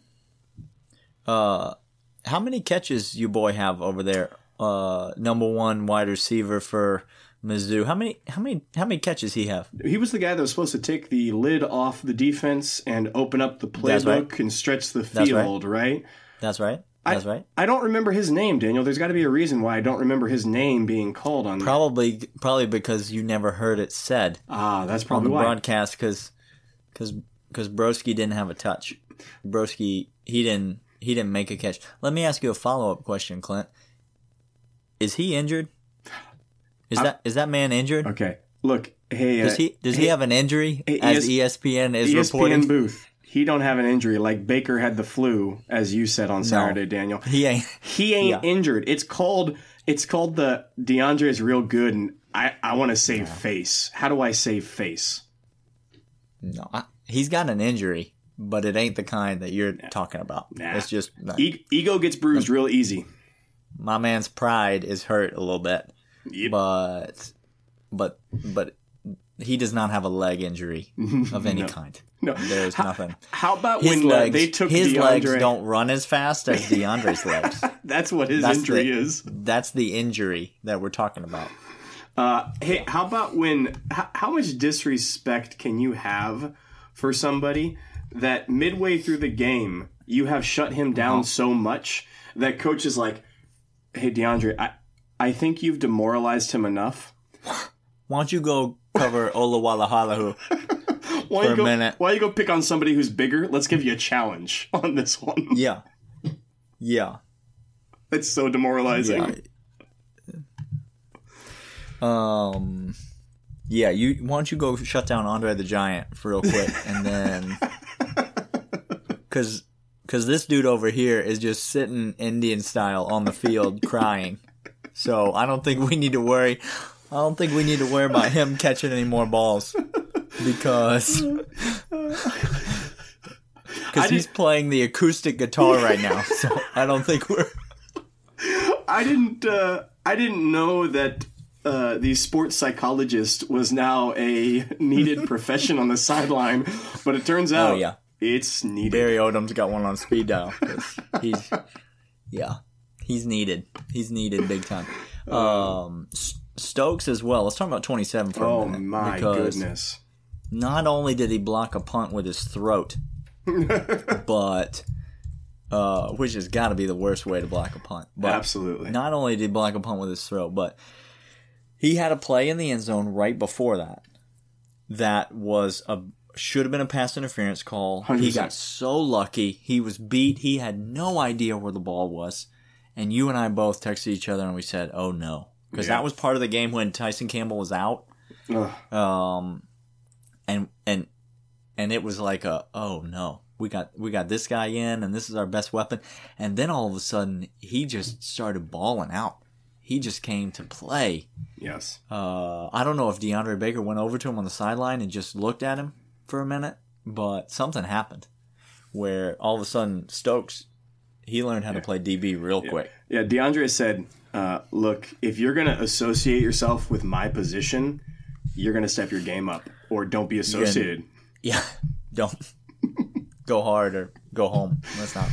Uh, how many catches you boy have over there? Uh, number one wide receiver for Mizzou. How many? How many? How many catches he have? He was the guy that was supposed to take the lid off the defense and open up the playbook right. and stretch the That's right. field, right? That's right. That's right. I don't remember his name, Daniel. There's got to be a reason why I don't remember his name being called on. Probably, probably because you never heard it said ah, that's on probably the why. broadcast. Because, because, because Broski didn't have a touch. Broski, he didn't, he didn't make a catch. Let me ask you a follow up question, Clint. Is he injured? Is that is that man injured? Okay, look, hey, uh, Does he does he have an injury Hey, as ES ESPN is ESPN reporting? booth? He don't have an injury like Baker had the flu, as you said on Saturday, Daniel. He ain't. He ain't Yeah. injured. It's called it's called the DeAndre is real good, and I I want to save face. How do I save face? No, I, he's got an injury, but it ain't the kind that you're talking about. Nah. It's just E- ego gets bruised real easy. My man's pride is hurt a little bit, Yep. but but but he does not have a leg injury of any kind. No. There's nothing. How about His when uh, legs, they took his DeAndre? legs don't run as fast as DeAndre's legs. That's what his That's injury the- is. That's the injury that we're talking about. Uh, hey, how about when? How, how much disrespect can you have for somebody that midway through the game you have shut him down Uh-huh. so much that coach is like, "Hey, DeAndre, I I think you've demoralized him enough. Why don't you go cover Ola Walla Halahu? For you a go, minute. Why don't you go pick on somebody who's bigger? Let's give you a challenge on this one. Yeah. Yeah. It's so demoralizing. Yeah. Um. Yeah, you. Why don't you go shut down Andre the Giant for real quick, and then, because because this dude over here is just sitting Indian style on the field crying. So I don't think we need to worry. I don't think we need to worry about him catching any more balls because because he's playing the acoustic guitar right now. So I don't think we're. I didn't. Uh, I didn't know that uh, the sports psychologist was now a needed profession on the sideline, but it turns out Oh, yeah. It's needed. Barry Odom's got one on speed dial. he's yeah, he's needed. He's needed big time. Um, Stokes as well. Let's talk about 27 for a oh minute. my goodness! Not only did he block a punt with his throat, but uh, which has got to be the worst way to block a punt. But Absolutely. not only did he block a punt with his throat, but he had a play in the end zone right before that that was a should have been a pass interference call. He 100%. got so lucky. He was beat. He had no idea where the ball was. And you and I both texted each other and we said, "Oh no." Because Yeah. that was part of the game when Tyson Campbell was out. Ugh. Um and and and it was like a oh no. We got we got this guy in and this is our best weapon. And then all of a sudden he just started balling out. He just came to play. Yes. Uh, I don't know if DeAndre Baker went over to him on the sideline and just looked at him for a minute, but something happened where all of a sudden Stokes he learned how to play DB real quick. Yeah, DeAndre said, uh, "Look, if you're going to associate yourself with my position, you're going to step your game up, or don't be associated." Yeah, don't go hard or go home. Let's not.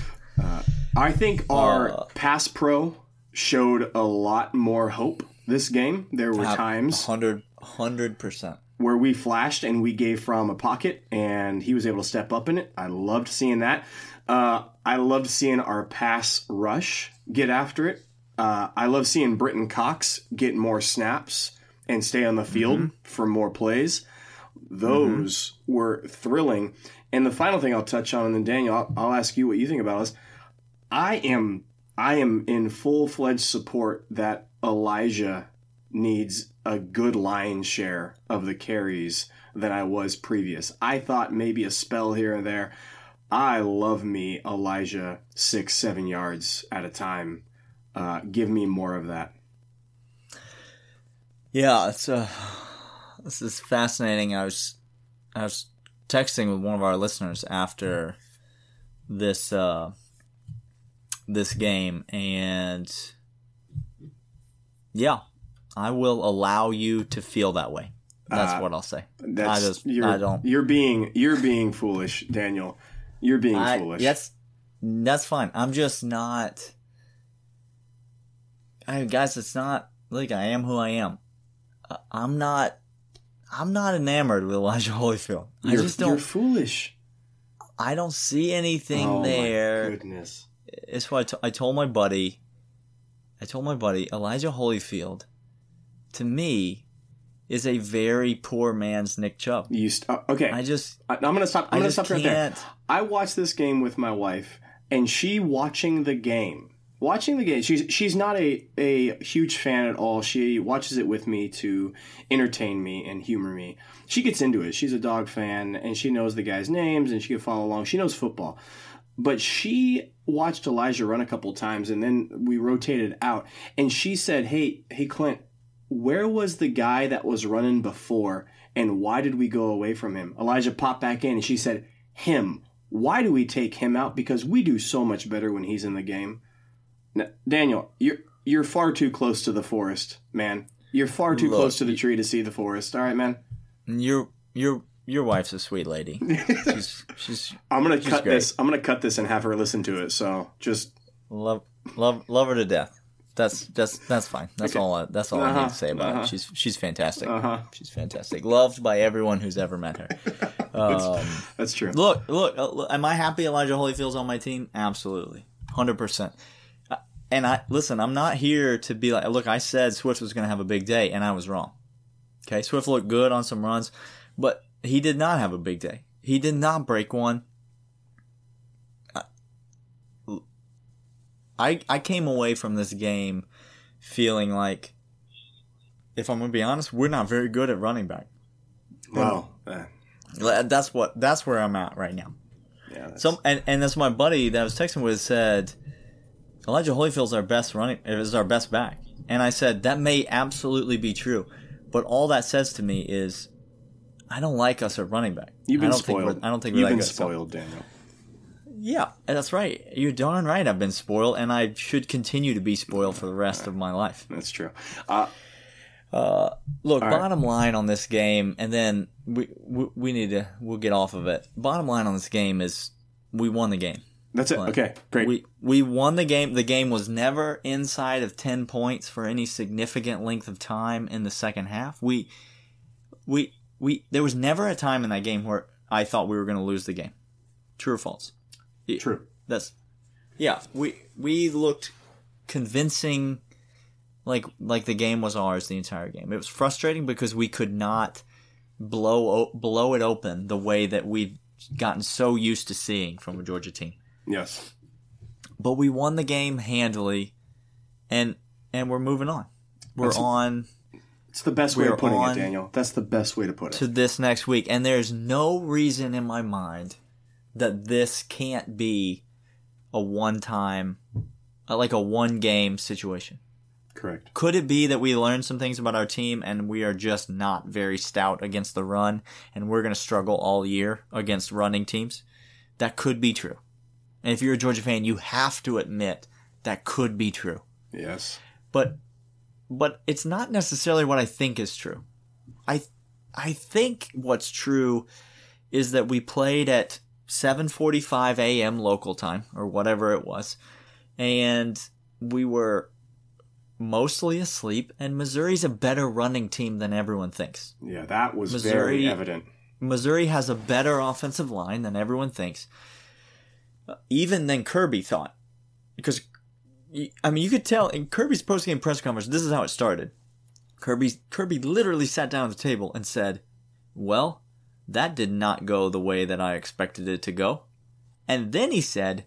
I think our Uh, pass pro showed a lot more hope this game. There were times 100 percent. Where we flashed and we gave from a pocket, and he was able to step up in it. I loved seeing that. Uh, I loved seeing our pass rush get after it. Uh, I love seeing Brenton Cox get more snaps and stay on the field for more plays. Those were thrilling. And the final thing I'll touch on, and then Daniel, I'll, I'll ask you what you think about this. I am I am in full fledged support that Elijah needs a good line share of the carries than I was previous. I thought maybe a spell here and there. I love me Elijah six, seven yards at a time. Uh, give me more of that. Yeah, it's uh, this is fascinating. I was I was texting with one of our listeners after this uh, this game, and yeah, I will allow you to feel that way. That's Uh, what I'll say. That's I just you're, I don't. You're being you're being foolish, Daniel. You're being I, foolish. Yes, that's fine. I'm just not. I guys, it's not like I am who I am. Uh, I'm not. I'm not enamored with Elijah Holyfield. I You're, just don't. you're foolish. I don't see anything oh there. my goodness. It's why I, t- I told my buddy. I told my buddy Elijah Holyfield. To me, is a very poor man's Nick Chubb. You st- uh, okay? I just. I, am gonna stop. I'm I gonna stop right there. I watched this game with my wife, and she watching the game. Watching the game, she's she's not a, a huge fan at all. She watches it with me to entertain me and humor me. She gets into it. She's a dog fan, and she knows the guys' names, and she can follow along. She knows football, but she watched Elijah run a couple times, and then we rotated out, and she said, "Hey, hey, Clint, where was the guy that was running before, and why did we go away from him?" Elijah popped back in, and she said, "Him." Why do we take him out? Because we do so much better when he's in the game. Now, Daniel, you're you're far too close to the forest, man. You're far too Look, close to the tree to see the forest. All right, man. Your your your wife's a sweet lady. She's she's I'm gonna cut great. this. I'm gonna cut this and have her listen to it. So just love love love her to death. That's that's that's fine. That's all. I, that's all I Uh-huh, need to say about uh-huh. her. She's she's fantastic. uh huh. She's fantastic. Loved by everyone who's ever met her. Um, That's true. look, look, uh, look. Am I happy Elijah Holyfield's on my team? Absolutely, hundred percent. Uh, And I listen. I'm not here to be like. Look, I said Swift was going to have a big day, and I was wrong. Okay, Swift looked good on some runs, but he did not have a big day. He did not break one. I I came away from this game feeling like, if I'm going to be honest, we're not very good at running back. Wow. Uh, That's what that's where I'm at right now. yeah. Some and, and that's my buddy that I was texting with said Elijah Holyfield's our best running is our best back. And I said that may absolutely be true. But all that says to me is I don't like us at running back. You've been I don't spoiled. Think I don't think You've been spoiled, Daniel. Yeah, that's right. You're darn right. I've been spoiled, and I should continue to be spoiled for the rest of my life. That's true. Uh, Look, right. bottom line on this game, and then we, we we need to we'll get off of it. Bottom line on this game is we won the game. that's it. Okay, great. We we won the game. The game was never inside of ten points for any significant length of time in the second half. We we we there was never a time in that game where I thought we were going to lose the game. True or false? True. That's yeah. We we looked convincing, like like the game was ours the entire game. It was frustrating because we could not blow blow it open the way that we've gotten so used to seeing from a Georgia team. Yes. But we won the game handily, and and we're moving on. We're That's- on It's the best way of putting it, Daniel. That's the best way to put it. to this next week, and there's no reason in my mind that this can't be a one time, uh, like a one game situation. Correct. Could it be that we learned some things about our team and we are just not very stout against the run and we're going to struggle all year against running teams? That could be true. And if you're a Georgia fan, you have to admit that could be true. Yes. But but it's not necessarily what I think is true. I I think what's true is that we played at 7:45 a.m. local time or whatever it was and we were mostly asleep and Missouri's a better running team than everyone thinks. Yeah, that was Missouri- very evident. Missouri has a better offensive line than everyone thinks, uh, even than Kirby thought. Because, I mean, you could tell in Kirby's post-game press conference, this is how it started. Kirby, Kirby literally sat down at the table and said, Well, that did not go the way that I expected it to go. And then he said,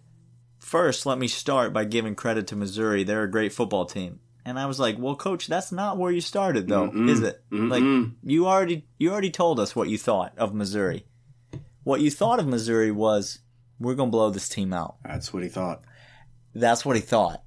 First, let me start by giving credit to Missouri. They're a great football team. And I was like, "Well, coach, that's not where you started though, is it? Like you already you already told us what you thought of Missouri. What you thought of Missouri was we're going to blow this team out. That's what he thought. That's what he thought.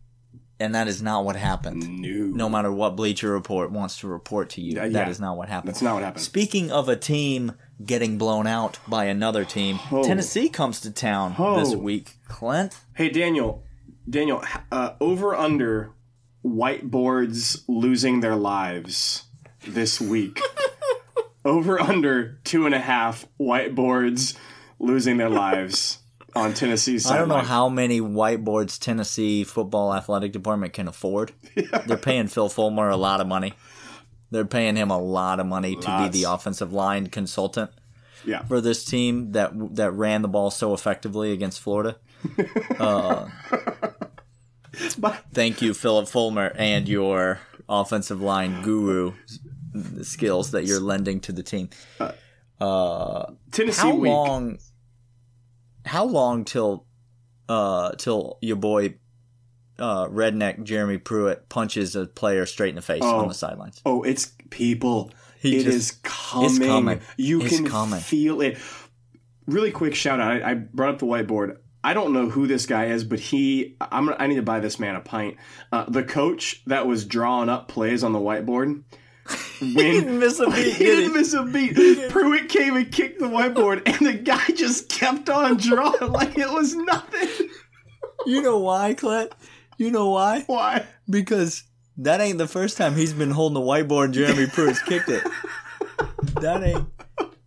And that is not what happened. No. No matter what Bleacher Report wants to report to you, that yeah. is not what happened. That's not what happened. Speaking of a team getting blown out by another team, Oh. Tennessee comes to town Oh. this week. Clint, Hey, Daniel. Daniel, h- uh, over under whiteboards losing their lives this week. over under two and a half whiteboards losing their lives on Tennessee's I don't know how many whiteboards Tennessee football athletic department can afford. They're paying Phil Fulmer a lot of money. They're paying him a lot of money to be the offensive line consultant Yeah. for this team that that ran the ball so effectively against Florida. Uh, but Thank you, Philip Fulmer, and your offensive line guru skills that you're lending to the team. Uh, uh, Tennessee How week. long? How long till uh till your boy uh redneck Jeremy Pruitt punches a player straight in the face Oh. on the sidelines? Oh, it's people. He It just- is coming. coming. You It's can coming. feel it. Really quick shout out. I, I brought up the whiteboard. I don't know who this guy is, but he. I'm. I need to buy this man a pint. Uh, the coach that was drawing up plays on the whiteboard. When didn't miss a beat, he did didn't he? miss a beat. Pruitt came and kicked the whiteboard, and the guy just kept on drawing like it was nothing. You know why, Clint? You know why? Why? Because that ain't the first time he's been holding the whiteboard and Jeremy Pruitt's kicked it. That ain't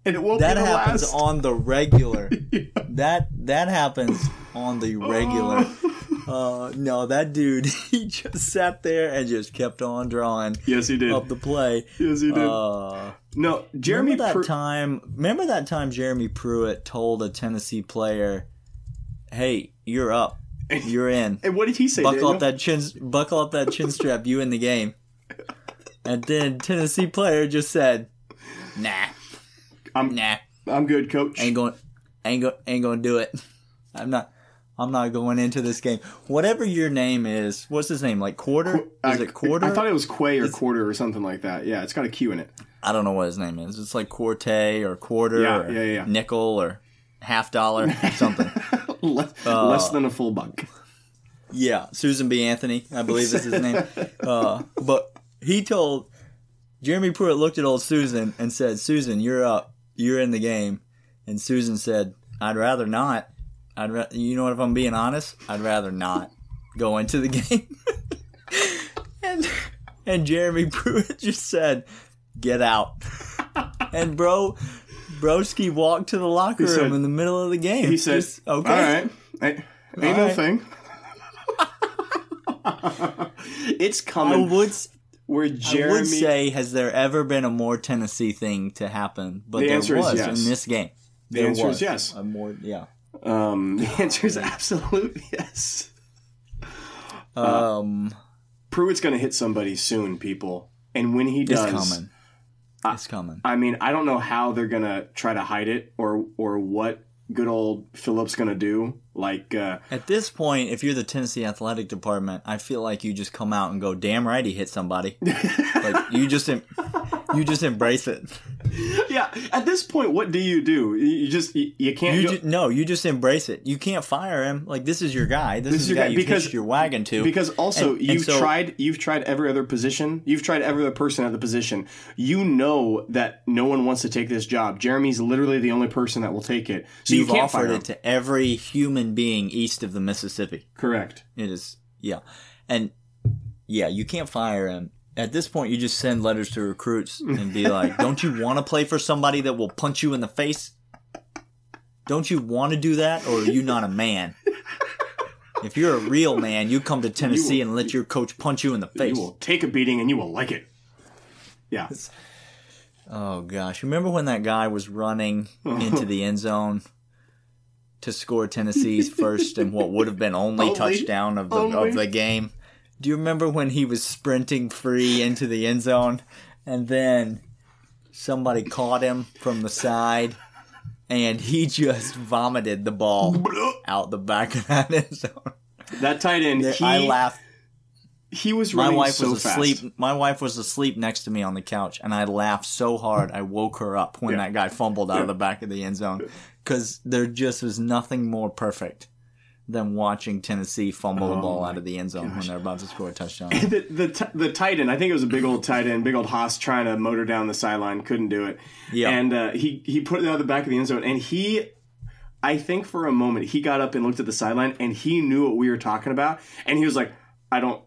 And it won't that be the happens last. on the regular. That that happens on the regular. Oh. Uh, no, that dude, he just sat there and just kept on drawing yes, he did. up the play. yes, he did. Uh, no, Jeremy. remember that Pru- time? Remember that time Jeremy Pruitt told a Tennessee player, "Hey, you're up, you're in. and what did he say? Buckle up that chin, buckle up that chin strap. You in the game." And then Tennessee player just said, "Nah, I'm- nah, I'm good, coach. ain't going, ain't go, ain't going to do it. I'm not." I'm not going into this game. Whatever your name is, what's his name? Like quarter? Is I- it quarter? I thought it was Quay or quarter or something like that. Yeah, it's got a Q in it. I don't know what his name is. It's like Quarte or quarter Yeah, or yeah, yeah. nickel or half dollar something. less, Uh, less than a full buck. yeah, Susan B. Anthony, I believe is his name. Uh, but he told Jeremy Pruitt looked at old Susan and said, "Susan, you're up. You're in the game." And Susan said, "I'd rather not. I'd ra- you know what? If I'm being honest, I'd rather not go into the game. and and Jeremy Pruitt just said, "Get out." and bro, Broski walked to the locker He room said- in the middle of the game. He said, Just, "Okay, all right, ain't, ain't All no right. thing." it's I coming. would s- where I Jeremy would say, has there ever been a more Tennessee thing to happen? But The there answer is was yes. in this game. The There answer is was yes. A more, yeah. Um, the answer is absolute yes. Um, Pruitt's going to hit somebody soon, people. And when he it's does, coming. It's coming. I mean, I don't know how they're going to try to hide it or or what good old Phillips going to do. Like, uh, At this point, if you're the Tennessee athletic department, I feel like you just come out and go, "Damn right, he hit somebody." like you just, em- you just embrace it. yeah, at this point, what do you do? You just, you, you can't You go, ju- no, you just embrace it. You can't fire him. Like this is your guy. This, This is your guy guy, because- hitched your wagon to. because also And- and you've so- tried you've tried every other position you've tried every other person at the position you know that no one wants to take this job jeremy's literally the only person that will take it so you've you can't offered fire him. it to every human being east of the Mississippi. correct It is, yeah, and yeah, you can't fire him. At this point, you just send letters to recruits and be like, "Don't you want to play for somebody that will punch you in the face? Don't you want to do that, or are you not a man? If you're a real man, you come to Tennessee and let your coach punch you in the face. you will take a beating and you will like it yeah Oh gosh, remember when that guy was running into the end zone to score Tennessee's first and what would have been only, Only- touchdown of the only. of the game? Do you remember when he was sprinting free into the end zone and then somebody caught him from the side and he just vomited the ball out the back of that end zone? that tight end he, I laughed. he was My running wife so was fast asleep. My wife was asleep next to me on the couch, and I laughed so hard I woke her up when Yeah. that guy fumbled out of the back of the end zone. Because there just was nothing more perfect than watching Tennessee fumble the Oh ball out of the end zone when they're about to score a touchdown. the the, t- the tight end, I think it was a big old tight end, big old Haas trying to motor down the sideline, couldn't do it. Yeah. And uh, he he put it out of the back of the end zone, and he, I think for a moment he got up and looked at the sideline, and he knew what we were talking about, and he was like, "I don't,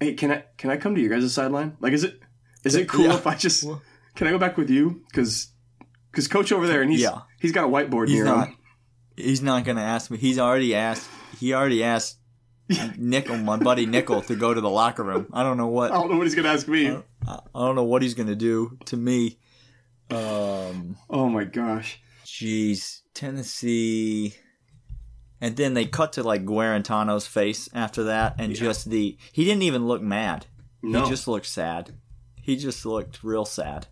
hey, can I can I come to your guys' sideline? Like, is it is it cool Yeah. if I just can I go back with you? Because because coach over there, and he's Yeah. he's got a whiteboard He's near not. him. He's not going to ask me. He's already asked. He already asked Nickel, my buddy Nickel, to go to the locker room. I don't know what. I don't know what he's gonna ask me. I I don't know what he's going to do to me. Um. Oh my gosh. Jeez, Tennessee. And then they cut to like Guarantano's face after that, and just the he didn't even look mad. No. He just looked sad. He just looked real sad,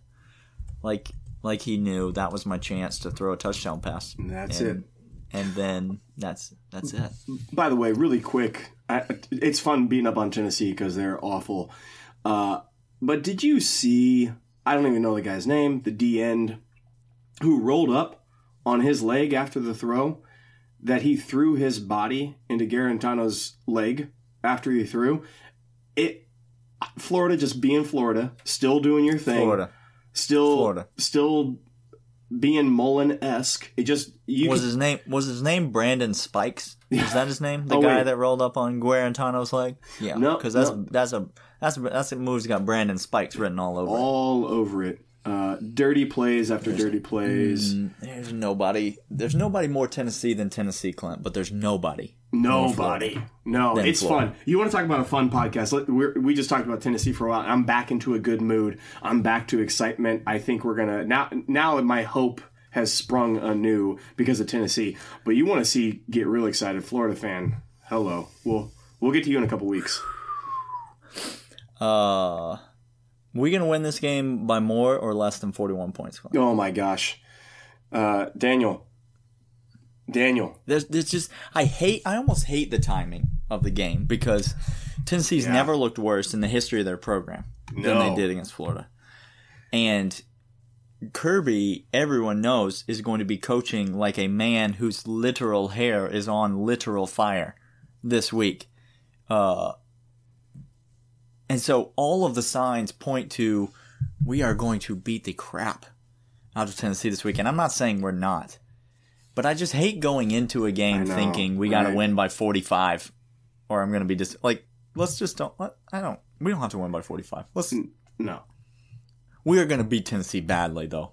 like like he knew that was my chance to throw a touchdown pass. And That's and, it. And then that's that's it. By the way, really quick, I, it's fun beating up on Tennessee because they're awful. Uh, but did you see? I don't even know the guy's name. The D end who rolled up on his leg after the throw. That he threw his body into Guarantano's leg after he threw. It Florida just being Florida, still doing your thing, Florida still Florida. still being Mullen esque. It just you was his name was his name Brandon Spikes? Is that his name? The Oh, guy wait. that rolled up on Guarantano's leg? Yeah, No, because that's no. that's a that's a that's a move's got Brandon Spikes written all over. it. all over it. Uh, dirty plays after dirty plays. Mm, There's nobody. There's nobody more Tennessee than Tennessee, Clint. But there's nobody. Nobody. No, it's Florida. fun. You want to talk about a fun podcast? We're, we just talked about Tennessee for a while. I'm back into a good mood. I'm back to excitement. I think we're gonna now. Now my hope has sprung anew because of Tennessee. But you want to see get real excited, Florida fan. Hello. We'll we'll get to you in a couple weeks. Uh, we gonna win this game by more or less than 41 points. Oh my gosh, uh, Daniel. Daniel. There's, there's just I hate. I almost hate the timing of the game because Tennessee's Yeah. never looked worse in the history of their program than they did against Florida, and. Kirby, everyone knows, is going to be coaching like a man whose literal hair is on literal fire this week. Uh, and so all of the signs point to we are going to beat the crap out of Tennessee this weekend. I'm not saying we're not. But I just hate going into a game know, thinking we got to win by 45 or I'm going to be just like, let's just don't, let, I don't, we don't have to win by 45. Let's, No. we are going to beat Tennessee badly though.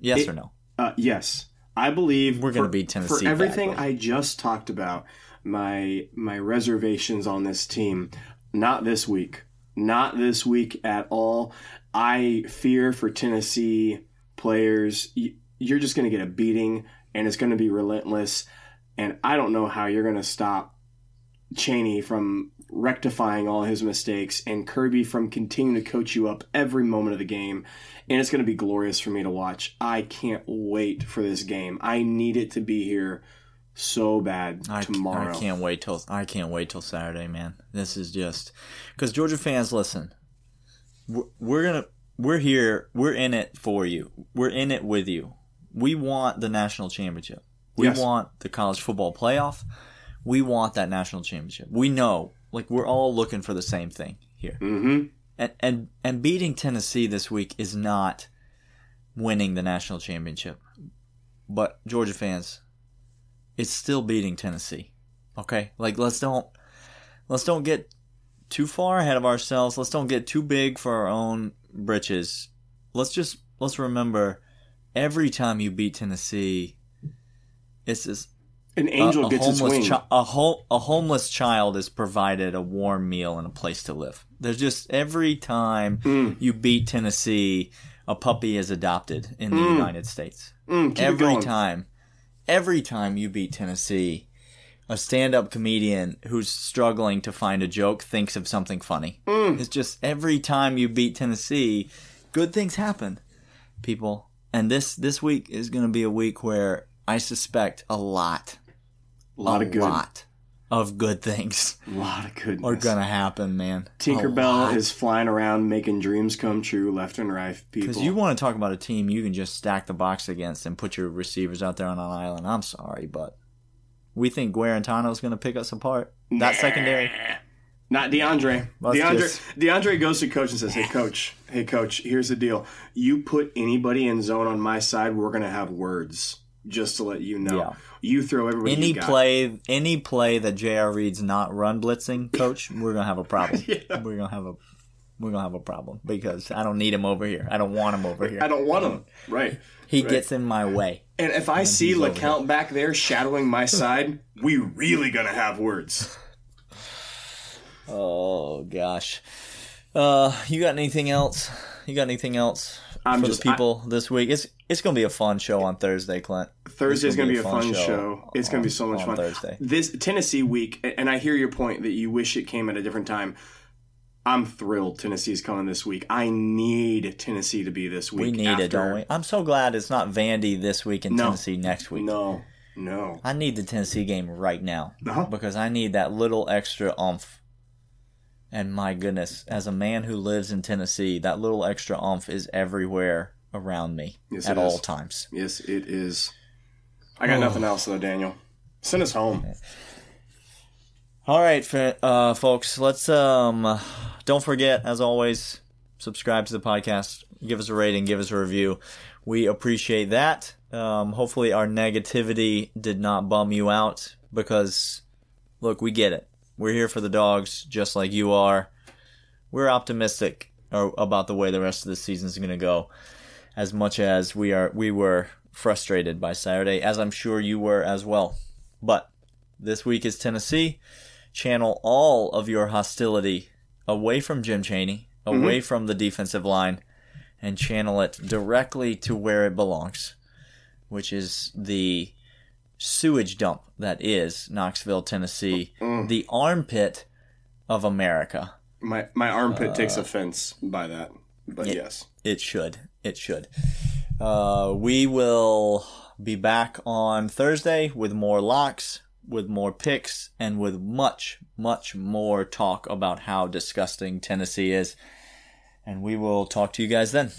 Yes It- or no? Uh, yes, I believe We're gonna beat Tennessee For everything badly. I just talked about, my my reservations on this team, not this week, not this week at all. I fear for Tennessee players. You're just going to get a beating, and it's going to be relentless. And I don't know how you're going to stop Chaney from rectifying all his mistakes and Kirby from continuing to coach you up every moment of the game. And it's going to be glorious for me to watch. I can't wait for this game. I need it to be here so bad I, tomorrow. I can't wait till I can't wait till Saturday, man. This is just because Georgia fans, listen, we're, we're gonna we're here, we're in it for you, we're in it with you. We want the national championship. We Yes. want the college football playoff. We want that national championship. We know, like we're all looking for the same thing here. Mm-hmm. And and and beating Tennessee this week is not winning the national championship. But Georgia fans, it's still beating Tennessee. Okay? Like let's don't let's don't get too far ahead of ourselves. Let's don't get too big for our own britches. Let's just let's remember every time you beat Tennessee it's this An angel a, a gets its homeless wing. chi- a, ho- a homeless child is provided a warm meal and a place to live. There's just every time Mm. you beat Tennessee, a puppy is adopted in the United States. Mm, every time, every time you beat Tennessee, a stand-up comedian who's struggling to find a joke thinks of something funny. Mm. It's just every time you beat Tennessee, good things happen, people. And this this week is going to be a week where I suspect a lot A lot a of good. lot of good things A lot of goodness. are gonna happen, man. Tinkerbell is flying around making dreams come true left and right. People. because you want to talk about a team you can just stack the box against and put your receivers out there on an island. I'm sorry, but we think Guarantano is gonna pick us apart. That secondary, Not DeAndre. Let's DeAndre just- DeAndre goes to coach and says, "Hey coach, hey coach, here's the deal. You put anybody in zone on my side, we're gonna have words. Just to let you know. Yeah. You throw everybody. any play, any play that J.R. Reed's not run blitzing, coach, we're gonna have a problem. Yeah. We're gonna have a we're gonna have a problem because I don't need him over here. I don't want him over here. I don't want him. Right. he right. gets in my way. And if I see he's over LeCounte back there shadowing my side, we really gonna have words. Oh gosh. Uh, you got anything else? You got anything else I'm for just- the people this week? It's it's gonna be a fun show on Thursday, Clint. Thursday's It's gonna be a fun show. It's gonna be so much on fun. Thursday. This Tennessee week, and I hear your point that you wish it came at a different time. I'm thrilled Tennessee's coming this week. I need Tennessee to be this week. We need after, it, don't we? I'm so glad it's not Vandy this week and No. Tennessee next week. No, no. I need the Tennessee game right now Uh-huh. because I need that little extra oomph. And my goodness, as a man who lives in Tennessee, that little extra oomph is everywhere around me Yes, at all is. times. Yes, it is. I got nothing else though, Daniel. Send us home. All right, uh, folks. Let's um, don't forget, as always, subscribe to the podcast, give us a rating, give us a review. We appreciate that. Um, hopefully, our negativity did not bum you out because, look, we get it. We're here for the dogs, just like you are. We're optimistic uh, about the way the rest of the season is going to go, as much as we are. We were frustrated by Saturday, as I'm sure you were as well. But this week is Tennessee channel all of your hostility away from Jim Chaney, away from the defensive line, and channel it directly to where it belongs, which is the sewage dump that is Knoxville, Tennessee, the armpit of America. My my armpit Uh, takes offense by that, but yes. It should. It should. Uh, we will be back on Thursday with more locks, with more picks, and with much, much more talk about how disgusting Tennessee is. And we will talk to you guys then.